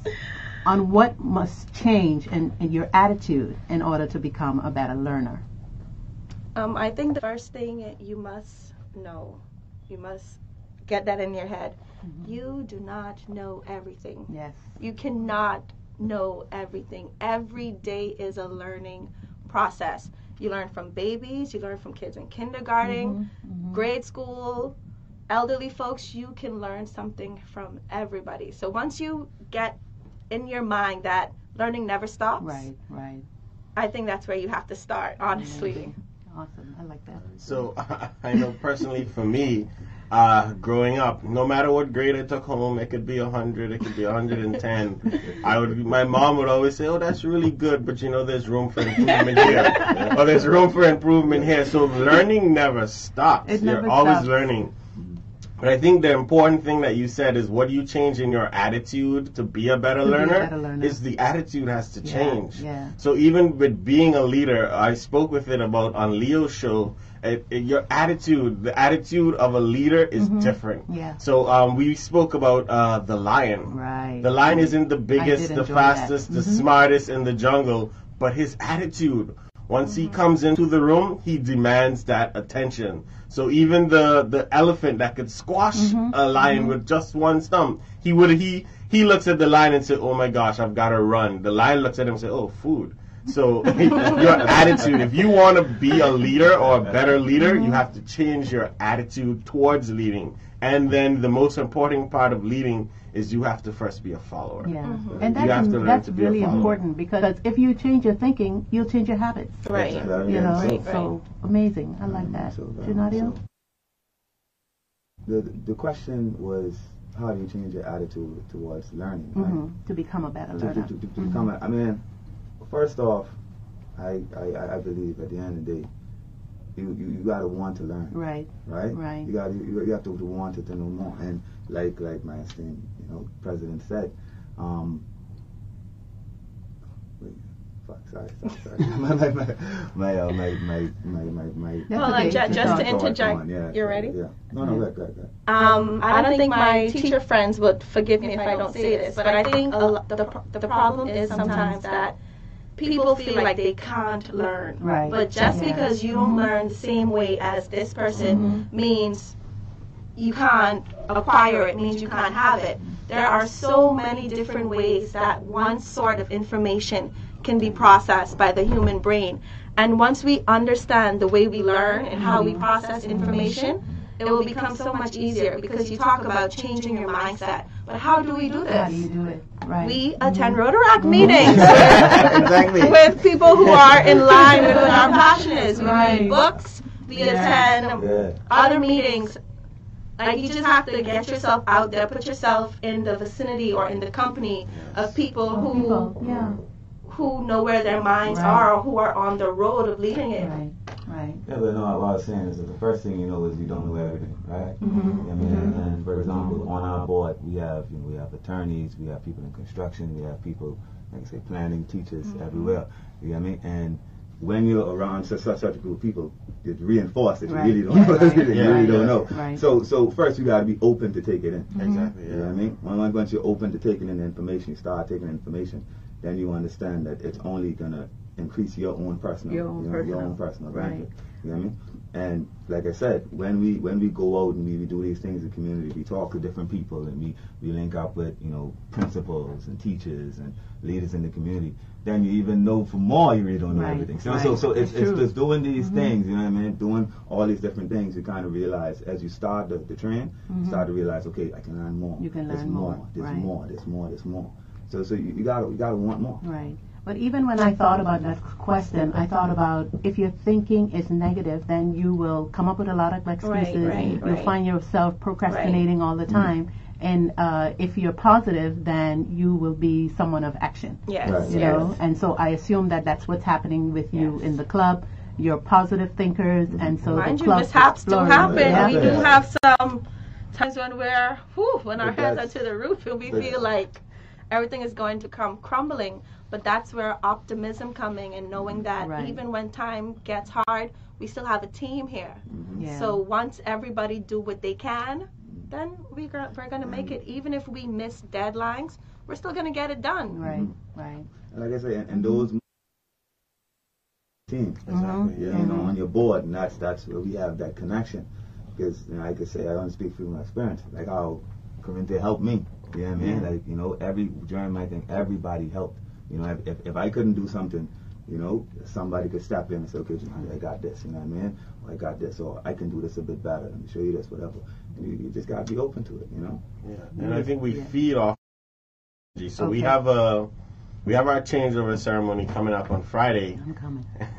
on what must change in, in your attitude in order to become a better learner? Um, I think the first thing you must know, you must get that in your head. You do not know everything. Yes. You cannot know everything. Every day is a learning process. You learn from babies, you learn from kids in kindergarten, mm-hmm, mm-hmm. grade school, elderly folks. You can learn something from everybody. So once you get in your mind that learning never stops, Right, right. I think that's where you have to start, honestly. Amazing. Awesome. I like that. So <laughs> I know personally for me, uh, growing up, no matter what grade I took home, it could be hundred, it could be hundred and ten. I would, my mom would always say, "Oh, that's really good, but you know, there's room for improvement here, <laughs> or there's room for improvement here." So learning never stops. It You're never always stops. learning. But I think the important thing that you said is what do you change in your attitude to be a better, To be a learner, better learner. is the attitude has to Yeah, change. yeah. So even with being a leader, I spoke with it about on Leo's show. It, it- your attitude, the attitude of a leader is different. Mm-hmm. Yeah. So um, we spoke about uh, the lion. Right. The lion isn't the biggest, the enjoy that. fastest, the Mhm. smartest in the jungle, but his attitude. Once Mm-hmm. he comes into the room, he demands that attention. So even the the elephant that could squash Mm-hmm. a lion with just one stump, he would he he looks at the lion and says, "Oh my gosh, I've got to run." The lion looks at him and says, "Oh, food." So <laughs> your attitude, if you want to be a leader or a better leader, Mm-hmm. you have to change your attitude towards leading. And then the most important part of leading is you have to first be a follower. Yeah, Mm-hmm. and You have that's to learn that's to be really follower. important because if you change your thinking, you'll change your habits. Right. Exactly. You know, So- so amazing. I like that. So, um, Junadio? so- The the question was how do you change your attitude towards learning? right? hmm To become a better to, to, learner. to, to become a, I mean, first off, I, I, I believe at the end of the day, you, you, you gotta want to learn, Right. right? Right. You gotta you, you have to, to want it to know more, and like like my esteemed you know president said, um, wait, fuck, sorry, sorry, sorry. my <laughs> <laughs> my my my, uh, my my my my my That's Well, okay. uh, ju- Just just to talk. Go on, interject, on, yeah, you so, ready? Yeah. No, no, go ahead, go ahead, go ahead. Um, I don't think my teacher friends would forgive me if I don't say this, but I think a lo- the, pro- the problem is sometimes that people feel like they can't learn. Right. But just Yeah. because you don't learn the same way as this person Mm-hmm. means you can't acquire it, means you can't have it. There are so many different ways that one sort of information can be processed by the human brain. And once we understand the way we learn and how we process information, it will become so much easier because you talk about changing your mindset. But how do we do How do you this? do it? Right. We mm-hmm. attend Rotaract mm-hmm. meetings <laughs> exactly. with people who are in <laughs> line with what our passion is. We Right. read books, we Yeah. attend Yeah. other meetings. Like you just have to get yourself out there, put yourself in the vicinity or in the company of people who People, yeah. who know where their minds Right. are or who are on the road of leading it. Right. Right. Yeah, but no, what I was saying is that the first thing you know is you don't know everything, right? Mm-hmm. I mean, and, and for example, on our board, we have you know we have attorneys, we have people in construction, we have people like I say planning, teachers Mm-hmm. everywhere. You know what I mean? And when you're around such such, such a group of people, it reinforces that Right. you really don't know Right. everything. Yeah, you really yeah. don't know. Right. So so first you got to be open to take it in. Exactly. You know what I mean? Once once you're open to taking in the information, you start taking information, then you understand that it's only gonna increase your own personal, Your own you know, your personal. own personal Right. benefit. You know what I mean? And like I said, when we when we go out and we, we do these things in the community, we talk to different people and we, we link up with you know principals and teachers and leaders in the community. Then you even know for more you really don't know Right, everything. So right. so so it's It's it's just doing these Mhm. things. You know what I mean? Doing all these different things, you kind of realize as you start the, the train, you start to realize, okay, I can learn more. Mm-hmm. You can There's learn more, There's right. more. There's more. There's more. So so you, you gotta you gotta want more. Right. But even when I thought about that question, I thought about if your thinking is negative, then you will come up with a lot of excuses. right, You'll right. find yourself procrastinating all the time. And uh, if you're positive, then you will be someone of action. Yes. Right. You yes. know, and so I assume that that's what's happening with you Yes. in the club. You're positive thinkers, and so Mind the you, club mishaps do happen. Yeah. We do have some times when we're, whew, when our But hands are to the roof and we feel like everything is going to come crumbling. But that's where optimism coming and knowing mm-hmm. that Right. even when time gets hard, we still have a team here. Mm-hmm. Yeah. So once everybody do what they can, then we go, we're going to make mm-hmm. it. Even if we miss deadlines, we're still going to get it done. Right. Right. Like I say, and, and those teams. Mhm. Yeah, you know, on your board, and that's that's where we have that connection. Because you know, like I say, I don't speak from my experience. Like oh, how Corinthia helped me. You know what I mean? Like you know, every during my thing, everybody helped. You know, if, if if I couldn't do something, you know, somebody could step in and say, okay, Jamali, I got this. You know what I mean? Or I got this, or I can do this a bit better. Let me show you this, whatever. And you, you just gotta be open to it. You know? Yeah, and I think we Yeah. feed off. energy. So we have a we have our changeover ceremony coming up on Friday, I'm coming. <laughs>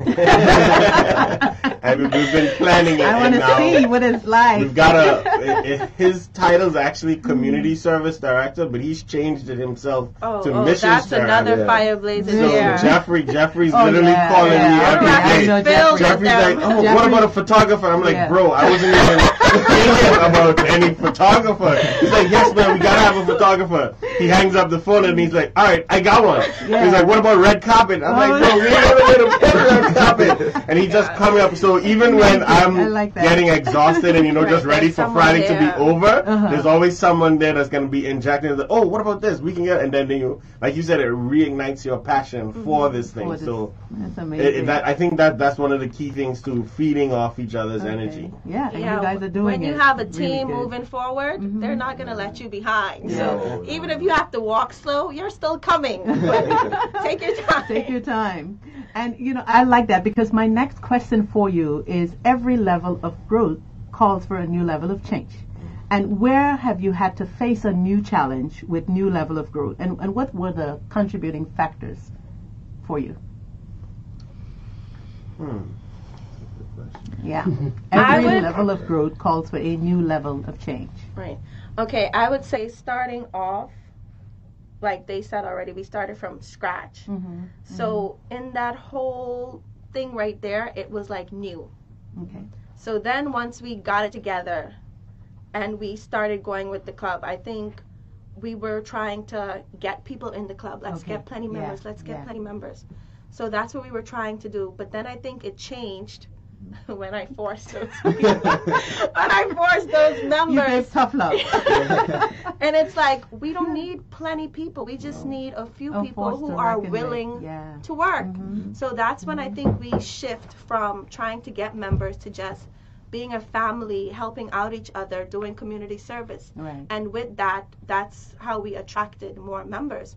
and we've we've been planning it. I want to see what it's like. We've got a i- i- his title's actually community mm-hmm. service director, but he's changed it himself Oh, to oh missions that's director. another Yeah. fire blazing So here. Jeffrey, Jeffrey's Oh, literally yeah, calling yeah, me every okay, day. Jeffrey. Jeffrey's like, oh, what about a photographer? I'm like, Yeah. bro, I wasn't even thinking about any photographer. He's like, yes, man, we gotta have a photographer. He hangs up the phone and he's like, all right, I got one. Yeah. He's like, what about red carpet? I'm like, no, we ain't gonna let him red carpet. <laughs> And he just coming up. So even when I'm like getting exhausted and you know Right, just ready for someone Friday to be over, Uh-huh. there's always someone there that's gonna be injecting. The, oh, what about this? We can get, and then you, like you said, it reignites your passion for this thing. For this. So. That's It, amazing. it- that, I think that that's one of the key things to feeding off each other's Okay. energy. Yeah, and Yeah, you guys are doing when you it have a team good. moving forward, mm-hmm. they're not going to let you behind. Yeah. So even if you have to walk slow, you're still coming. <laughs> Take your time. Take your time. And you know, I like that because my next question for you is every level of growth calls for a new level of change. And where have you had to face a new challenge with new level of growth? And, and what were the contributing factors for you? Good question. Yeah. <laughs> I Every would- level of growth calls for a new level of change. Right. Okay, I would say starting off, like they said already, we started from scratch. Mm-hmm. So in that whole thing right there, it was like new. Okay. So then once we got it together and we started going with the club, I think we were trying to get people in the club. Let's Okay. get plenty Yeah, members. Let's get yeah. plenty members. So that's what we were trying to do. But then I think it changed <laughs> when I forced those <laughs> <laughs> when I forced those You members. tough love. and it's like we don't need plenty people. We just need a few people who are willing Yeah. to work. Mhm. So that's when I think we shift from trying to get members to just being a family, helping out each other, doing community service. Right. And with that, that's how we attracted more members.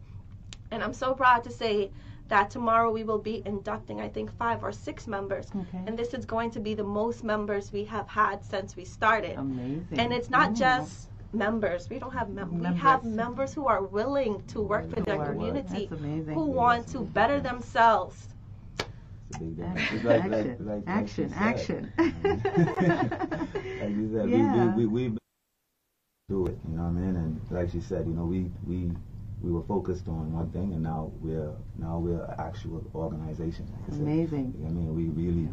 And I'm so proud to say that tomorrow we will be inducting, I think, five or six members. Okay. And this is going to be the most members we have had since we started. Amazing. And it's not Ooh. just members. We don't have members. We have Members. members who are willing to work for their work. community, That's who want to better themselves. It's a big difference. Action, like- action, like- like- like action, action. <laughs> like you said, Yeah. we, we, we, we do it, you know what I mean? And like she said, you know, we, we, we were focused on one thing and now we're, now we're an actual organization. like Amazing. I mean, we really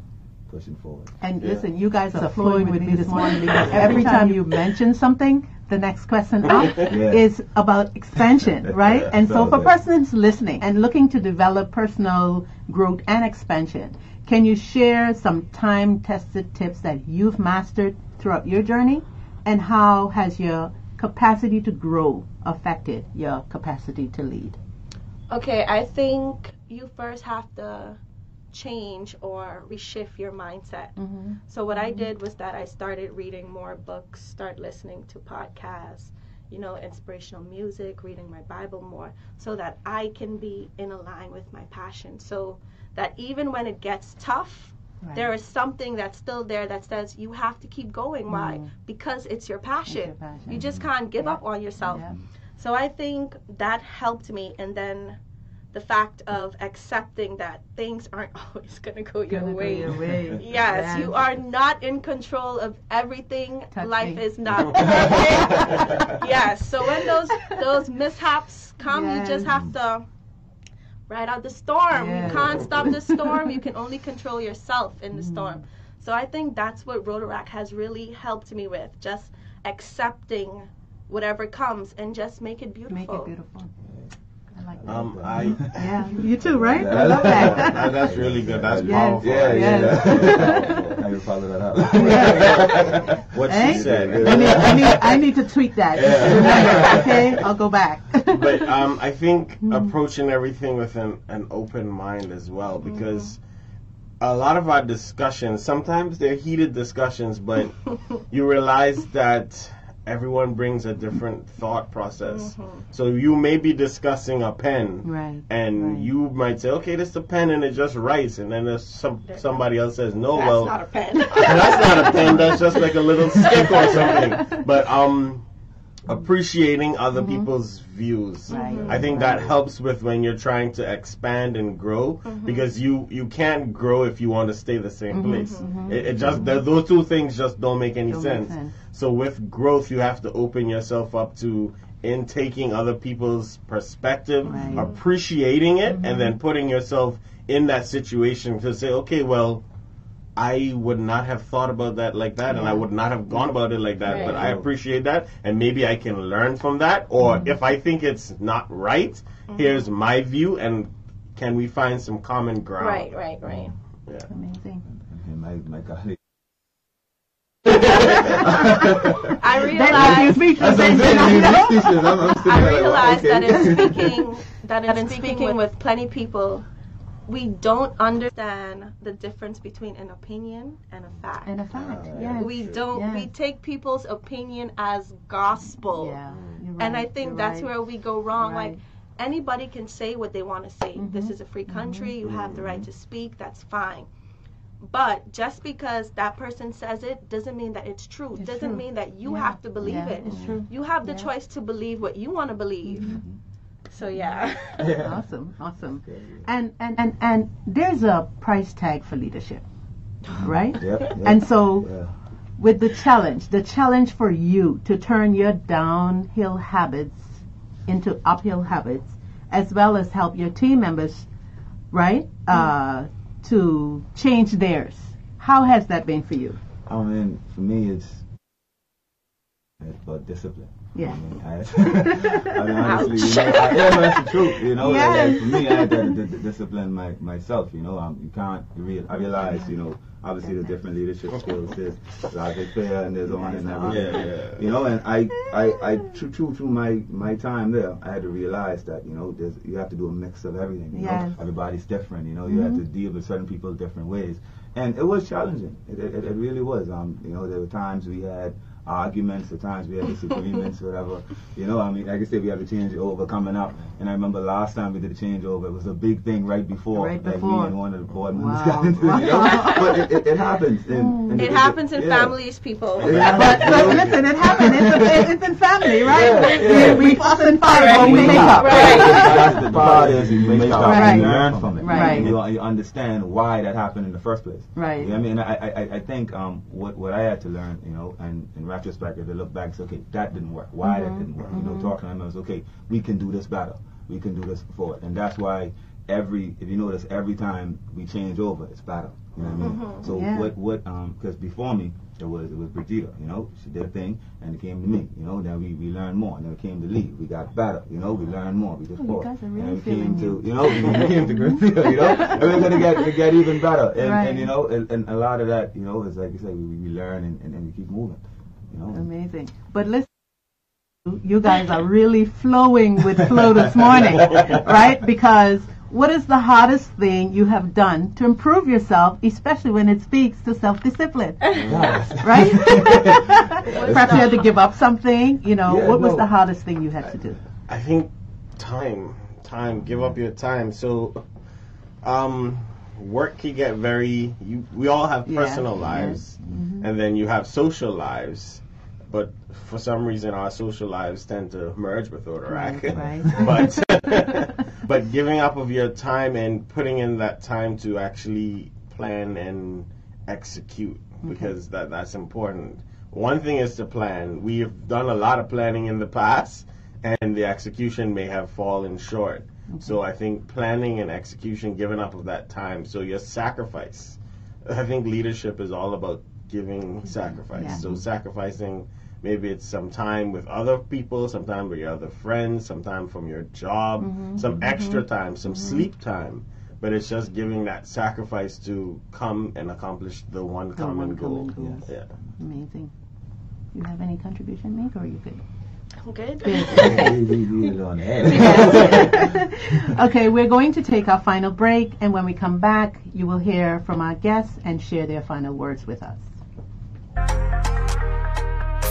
pushing forward. And Yeah. listen, you guys are flowing with me this morning because every time you mention something, the next question <laughs> up Yeah. is about expansion, <laughs> right? And so for Celebrate. persons listening and looking to develop personal growth and expansion, can you share some time-tested tips that you've mastered throughout your journey? And how has your capacity to grow affected your capacity to lead? Okay, I think you first have to change or reshift your mindset. Mm-hmm. So what I did was that I started reading more books, start listening to podcasts, you know, inspirational music, reading my Bible more, so that I can be in a line with my passion. So that even when it gets tough, Right. there is something that's still there that says you have to keep going. Why? Mm. Because it's your passion. your passion. You just can't give Yeah. up on yourself. Yeah. So I think that helped me. And then the fact of accepting that things aren't <laughs> always going to go your Gonna go way. your way. Yes, you are not in control of everything. Touch Life me. is not perfect. <laughs> yes. So when those those mishaps come, you just have to ride out the storm. Yes. You can't stop the <laughs> storm. You can only control yourself in the Mm. storm. So I think that's what Rotaract has really helped me with. Just accepting whatever comes and just make it beautiful. Make it beautiful. I like that. Um, I <laughs> yeah, you too, right? <laughs> I love that. that- that's really good. That's Yes. powerful. Yeah, yeah. Yes. I can follow that up. What Eh? she said. I need, I need, I need to tweak that. Yeah. Remember, okay? I'll go back. But um, I think <laughs> Hmm. approaching everything with an, an open mind as well, because a lot of our discussions, sometimes they're heated discussions, but <laughs> you realize that everyone brings a different thought process. So you may be discussing a pen, Right, and right. you might say, "Okay, this is a pen, and it just writes," and then there's some somebody else says, "No, That's well, not a pen. <laughs> that's not a pen. That's just like a little stick or something. But um, appreciating other mm-hmm. people's views. Right. I think that mm-hmm. helps with when you're trying to expand and grow mm-hmm. because you you can't grow if you want to stay the same place. It, it just th- those two things just don't make any Don't make sense. sense. So with growth, you have to open yourself up to in taking other people's perspective, Right. appreciating it, and then putting yourself in that situation to say, okay, well, I would not have thought about that like that, and I would not have gone about it like that. But I appreciate that, and maybe I can learn from that. Or mm-hmm. if I think it's not right, mm-hmm. here's my view, and can we find some common ground? Right, right, right. Amazing. And my, my colleague. <laughs> I Then realized. you speak That's what I'm saying. I you know. make speeches, I'm, I'm sitting I there like, realized well, that in speaking that in speaking with plenty people, we don't understand the difference between an opinion and a fact. And a fact, Uh, yes. we don't we take people's opinion as gospel. Yeah, you're And I think you're that's right. where we go wrong. Right. Like anybody can say what they want to say. This Mhm. is a free country. You have the right to speak. That's fine. But just because that person says it doesn't mean that it's true. It's doesn't true. mean that you Yeah. have to believe Yeah, it. It's true. You have the Yeah. choice to believe what you want to believe. So <laughs> yeah. Awesome, awesome. And, and and and there's a price tag for leadership, <gasps> right? Yep, yep. And so Yeah. with the challenge, the challenge for you to turn your downhill habits into uphill habits, as well as help your team members, right, uh, to change theirs. How has that been for you? I mean, for me, it's it's about discipline. Yeah. I mean, <laughs> I, I mean honestly, you know, I, yeah, no, that's the truth. You know, like, like, for me, I had to, to, to discipline my, myself. You know, um, you can't. You real, I realize, you know, obviously the different leadership skills. There's logic fair and there's on and everything. Yeah, yeah. You know, and I, I, I, true, true, through my, my time there, I had to realize that, you know, there's, you have to do a mix of everything. You Yes. know, everybody's different. You know, you have to deal with certain people different ways, and it was challenging. It, it, it really was. Um, you know, there were times we had arguments, at times we had disagreements, whatever. You know, I mean, like I said, we had to changeover coming up. And I remember last time we did the changeover, it was a big thing right before, Right like before. me and one of the board members Wow. got into it. You know? <laughs> but it, it, it happens. And, and It the- happens in yeah. families, people. Yeah. But, but listen, it happens. It's, it's in family, right? Yeah, yeah. We, we fuss and fight, but we make up. Right. That's the part is you make up Right. and you learn from it. Right. And you, you understand why that happened in the first place. Right. You know what I mean, I, I, I- I think um, what what I had to learn, you know, and in retrospect, if they look back, and say, okay, that didn't work. Why that mm-hmm. didn't work? You know, mm-hmm. talking to members, okay, we can do this better. We can do this forward, and that's why every, if you notice, every time we change over, it's better. You know what I mean? Mm-hmm. So Yeah. what what um, because before me. It was it was Brigida, you know. She did a thing, and it came to me, you know. Then we, we learned more, and then it came to Lee. We got better, you know. We learned more. We just Oh, guys are and really we <laughs> came to you. know, we came to Greenfield, you know, and we're gonna get to get even better. And, Right. and you know, and, and a lot of that, you know, is like you said, we, we learn and, and then we keep moving. You know. Amazing. But listen, you guys are really flowing with flow this morning, <laughs> right? Because what is the hardest thing you have done to improve yourself, especially when it speaks to self-discipline, Yes. <laughs> right? <laughs> Perhaps you had to give up something. You know, Yeah, what was no. the hardest thing you had to do? I think time, time, give up your time. So, um, work can get very. You, we all have Yeah, personal yeah. lives, and then you have social lives. But for some reason, our social lives tend to merge with Rotaract. Right, <laughs> but <laughs> but giving up of your time and putting in that time to actually plan and execute mm-hmm. because that that's important. One thing is to plan. We've done a lot of planning in the past, and the execution may have fallen short. So I think planning and execution, giving up of that time. So your sacrifice. I think leadership is all about giving sacrifice. Yeah. So sacrificing maybe it's some time with other people, some time with your other friends, some time from your job, Mm-hmm, some extra time, some sleep time. But it's just giving that sacrifice to come and accomplish the one The common one goal. common goal. Yeah. Amazing. You have any contribution to make, or are you good? I'm good. <laughs> <laughs> Okay, we're going to take our final break, and when we come back, you will hear from our guests and share their final words with us.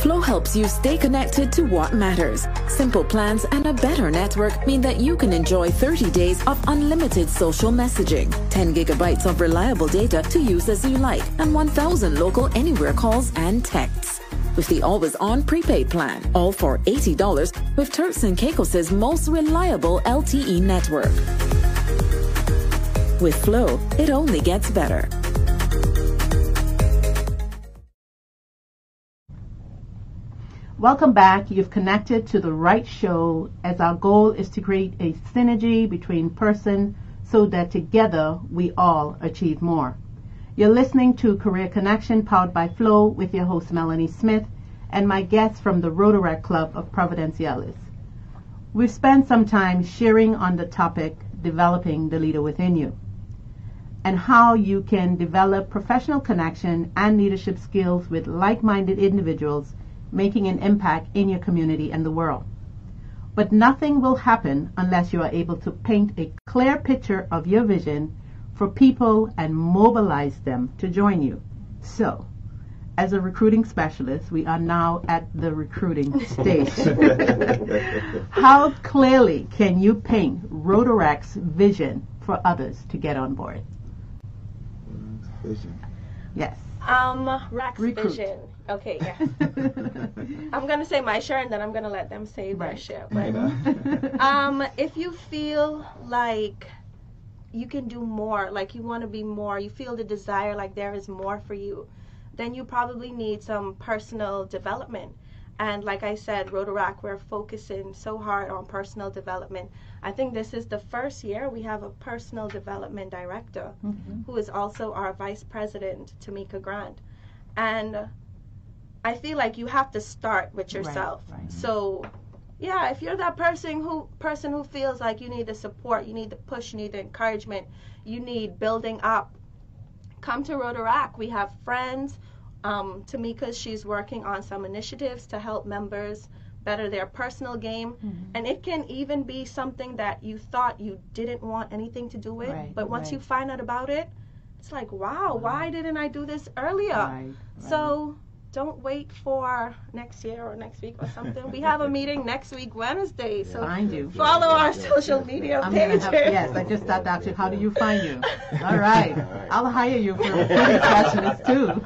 Flow helps you stay connected to what matters. Simple plans and a better network mean that you can enjoy 30 days of unlimited social messaging, 10 gigabytes of reliable data to use as you like, and 1,000 local anywhere calls and texts. With the always on prepaid plan, all for $80 with Turks and Caicos' most reliable LTE network. With Flow, it only gets better. Welcome back. You've connected to the right show as our goal is to create a synergy between person so that together we all achieve more. You're listening to Career Connection powered by Flow with your host Melanie Smith and my guests from the Rotaract Club of Providenciales. We've spent some time sharing on the topic developing the leader within you and how you can develop professional connection and leadership skills with like-minded individuals making an impact in your community and the world. But nothing will happen unless you are able to paint a clear picture of your vision for people and mobilize them to join you. So, as a recruiting specialist, we are now at the recruiting <laughs> stage. How clearly can you paint Rotaract's vision for others to get on board? Vision. Yes. Um, Rack's Recruit. vision. Okay, yeah. <laughs> I'm gonna say my share and then I'm gonna let them say their share. But um, if you feel like you can do more, like you want to be more, you feel the desire like there is more for you, then you probably need some personal development. And like I said, Rotaract, we're focusing so hard on personal development. I think this is the first year we have a personal development director mm-hmm. who is also our vice president, Tamika Grant. And I feel like you have to start with Right, yourself. right. So yeah, if you're that person who person who feels like you need the support, you need the push, you need the encouragement, you need building up, come to Rotaract. We have friends. Um, Tamika, she's working on some initiatives to help members better their personal game, Mm-hmm. and it can even be something that you thought you didn't want anything to do with, Right, but once right. you find out about it, it's like, wow, why didn't I do this earlier? Right, So don't wait for next year or next week or something. we have a meeting next week, Wednesday. So Find you. follow our social media I'm pages. have, yes, I just stopped asking, how do you find you? All right, I'll hire you for recruiting specialist too.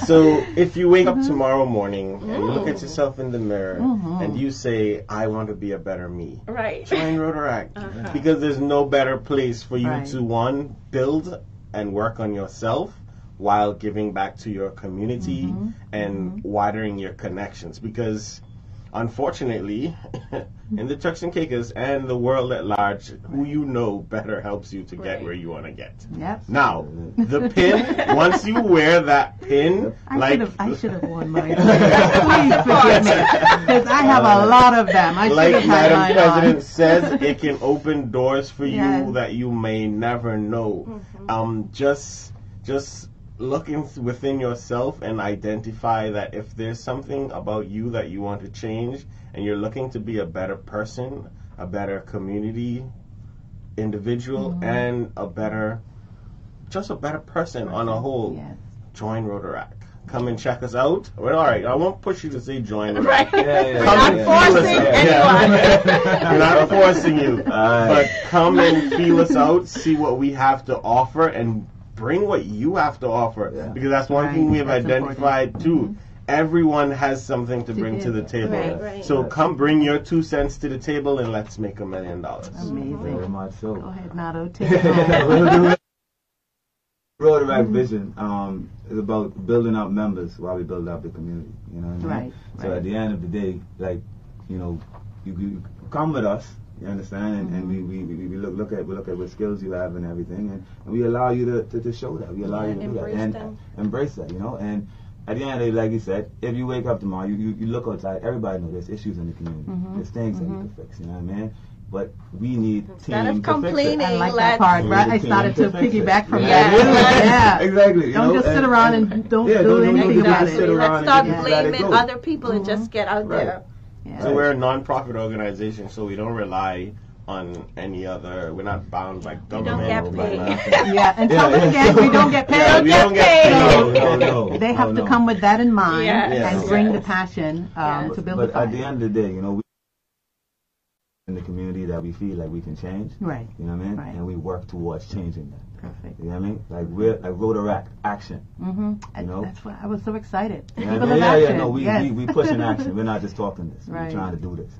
<laughs> So if you wake Mm-hmm. up tomorrow morning and you look at mm-hmm. yourself in the mirror mm-hmm. and you say, I want to be a better me, Right. join Rotaract. Uh-huh. Because there's no better place for you Right. to, one, build and work on yourself while giving back to your community Mm-hmm. and widening your connections. Because unfortunately, <laughs> in the Turks and Caicos and the world at large, who you know better helps you to get where you want to get. Yep. Now, the pin, <laughs> once you wear that pin, I like should have, I should have worn mine. <laughs> Please forgive me, because I have a lot of them. I should like have had Madam President on. says, it can open doors for Yes. you that you may never know. Um, just, just look in, within yourself and identify that if there's something about you that you want to change, and you're looking to be a better person, a better community individual, Mm-hmm. and a better, just a better person on a whole, Yes. join Rotaract. Come and check us out. Well, all right, I won't push you to say join. Rotaract. <laughs> Right. Yeah, yeah, Come yeah, and yeah. feel us forcing out. anyone. We're <laughs> not forcing you, Alright. but come and feel us out, see what we have to offer, and bring what you have to offer. Yeah. Because that's one Right, thing we have that's identified too. Everyone has something to bring to the table. Right, right. So come bring your two cents to the table and let's make a million dollars. Very Amazing. much so. Go ahead, Nato, <laughs> take it home. Rotaract Vision um, is about building up members while we build up the community. You know what I mean? Right, So right. at the end of the day, like, you know, you, you come with us. You understand? And, and we, mm-hmm. we, we we look look at we look at what skills you have and everything, and, and we allow you to, to, to show that. We allow Yeah, you to do that embrace and them. embrace that. You know, and at the end of the day, like you said, if you wake up tomorrow, you, you, you look outside. Everybody knows there's issues in the community. Mm-hmm. There's things that you can mm-hmm. fix. You know what I mean? But we need Instead team of to fix it. complaining, I like that part, right? I started to fix it. piggyback from Yeah. that. Yeah. <laughs> exactly. you Don't know, just sit around and <laughs> don't yeah, do don't- don't anything just about it. let's and stop just let it blaming other people and just mm-hmm. get out Right. there. Yeah. So we're a non-profit organization, so we don't rely on any other. We're not bound by don't government. get or by paid. nothing. <laughs> Yeah, and Yeah, tell them yeah. again, we don't get paid. Yeah, we don't get paid. No, no, no. <laughs> They have no, to no. come with that in mind Yes. and Yes. bring the passion um, Yes. to build But the fire. at the end of the day, you know, we in the community that we feel like we can change. Right. You know what I mean? Right. And we work towards changing that. Perfect. You know what I mean? Like we're like Rotaract action. Mm-hmm. You know? That's why I was so excited. You know I mean? Yeah, action. yeah, no, we, yes. we, we pushing <laughs> action. We're not just talking this. Right. We're trying to do this.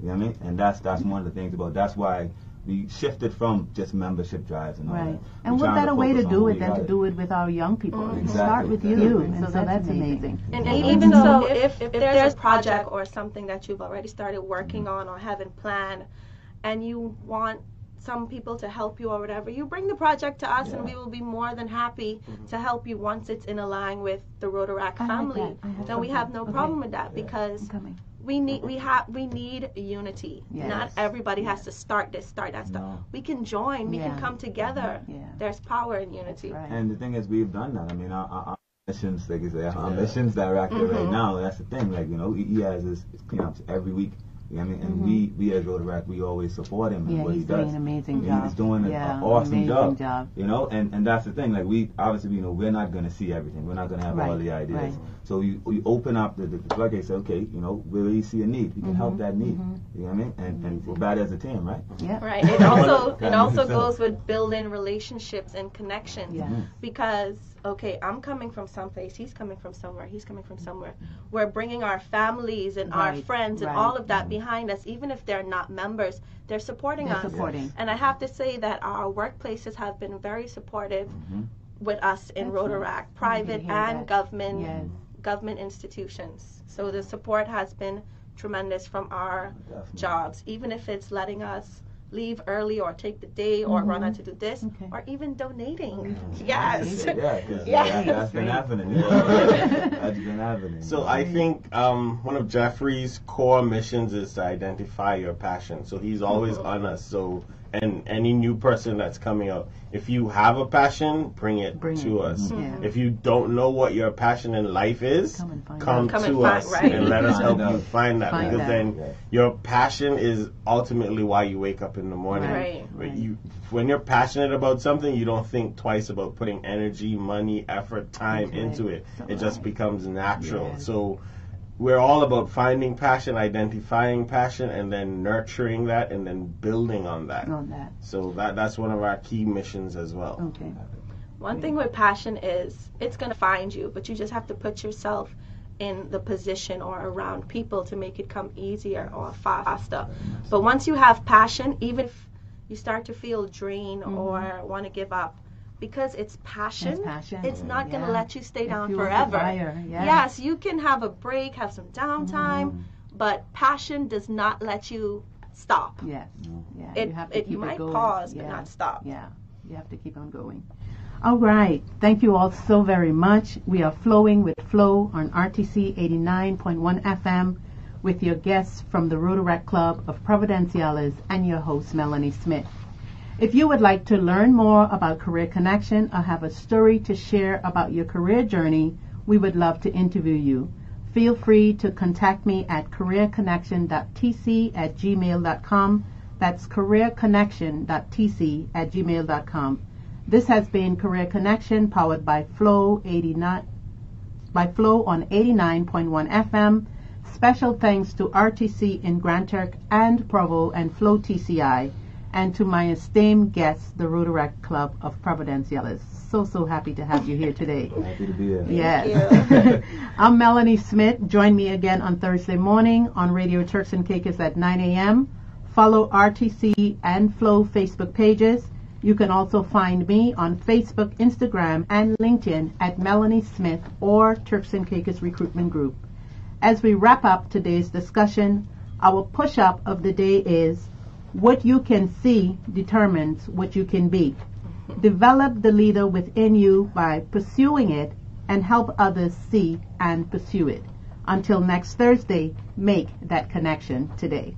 You know what I mean? And that's that's one of the things about that's why we shifted from just membership drives and all Right. that. And We're what better way to do it than to do it with our young people? Exactly. Start with you, Exactly. and so that's amazing. And Mhm. even so, if, if there's a project or something that you've already started working on or have in plan, and you want some people to help you or whatever, you bring the project to us, and we will be more than happy to help you once it's in a line with the Rotaract I like family. that. Then we have no Okay. problem with that because we need we have we need unity. Yes. Not everybody has to start this, start that, start. We can join. We Yeah. can come together. There's power in unity. And the thing is, we've done that. I mean, our, our, our missions, like you say, our missions director right Mhm. now, that's the thing. Like, you know, he, he has his cleanups every week. You know what I mean? And we, we as Rotaract, we always support him in Yeah, what he's he does. He's doing an amazing He- job. He's doing an Yeah, awesome amazing job, job. You know, and, and that's the thing. Like, we, obviously, you know, we're not going to see everything. We're not going to have all the ideas. right. So you, you open up the, the, the floodgates, say, okay, you know, where we really see a need. We can help Mhm, that need. mhm. You know what I mean? And, and we're bad as a team, right? Yeah. Right. It also <laughs> it also goes with building relationships and connections. Yeah. Mm-hmm. Because okay, I'm coming from someplace, he's coming from somewhere, he's coming from somewhere. We're bringing our families and our friends and right. all of that behind us, even if they're not members. They're supporting They're us. supporting. And I have to say that our workplaces have been very supportive Mm-hmm. with us in Excellent. Rotaract, private and that. government Yes. government institutions. So the support has been tremendous from our jobs, even if it's letting us leave early or take the day or run out mm-hmm. to do this or even donating. Mm-hmm. <laughs> Yes. Yeah, <laughs> yeah. that, that's been happening. <laughs> that's been happening. So I think um, one of Jeffrey's core missions is to identify your passion. So he's always mm-hmm. on us. So and any new person that's coming up if you have a passion, bring it to us. Mm-hmm. Yeah. If you don't know what your passion in life is, come, out. Come to and find- us right. and let us help you find that. Find because that. then Yeah. your passion is ultimately why you wake up in the morning. Right. But You, when you're passionate about something, you don't think twice about putting energy, money, effort, time That's right. into it. So it just becomes natural. Yes. So we're all about finding passion, identifying passion, and then nurturing that, and then building on that. On that. So that that's one of our key missions as well. Okay. One thing with passion is it's going to find you, but you just have to put yourself in the position or around people to make it come easier or faster. But once you have passion, even if you start to feel drained mm-hmm. or want to give up, because it's passion, It's passion. it's not going to let you stay It down forever. yeah. Yes, you can have a break, have some downtime, mm. but passion does not let you stop. Yes. Yeah. It- you have to it- keep you it might going. pause, but not stop. Yeah. You have to keep on going. All right. Thank you all so very much. We are flowing with Flow on RTC 89.1 FM with your guests from the Rotaract Club of Providenciales and your host, Melanie Smith. If you would like to learn more about Career Connection or have a story to share about your career journey, we would love to interview you. Feel free to contact me at careerconnection.tc at gmail.com. That's careerconnection.tc at gmail.com. This has been Career Connection powered by Flow 89 by Flow on 89.1 FM. Special thanks to RTC in Grand Turk and Provo and Flow TCI, and to my esteemed guests, the Rotaract Club of Providenciales. So, so happy to have you here today. <laughs> Happy to be here. Yes. <laughs> I'm Melanie Smith. Join me again on Thursday morning on Radio Turks and Caicos at 9 a.m. Follow RTC and Flow Facebook pages. You can also find me on Facebook, Instagram, and LinkedIn at Melanie Smith or Turks and Caicos Recruitment Group. As we wrap up today's discussion, our push up of the day is what you can see determines what you can be. Develop the leader within you by pursuing it and help others see and pursue it. Until next Thursday, make that connection today.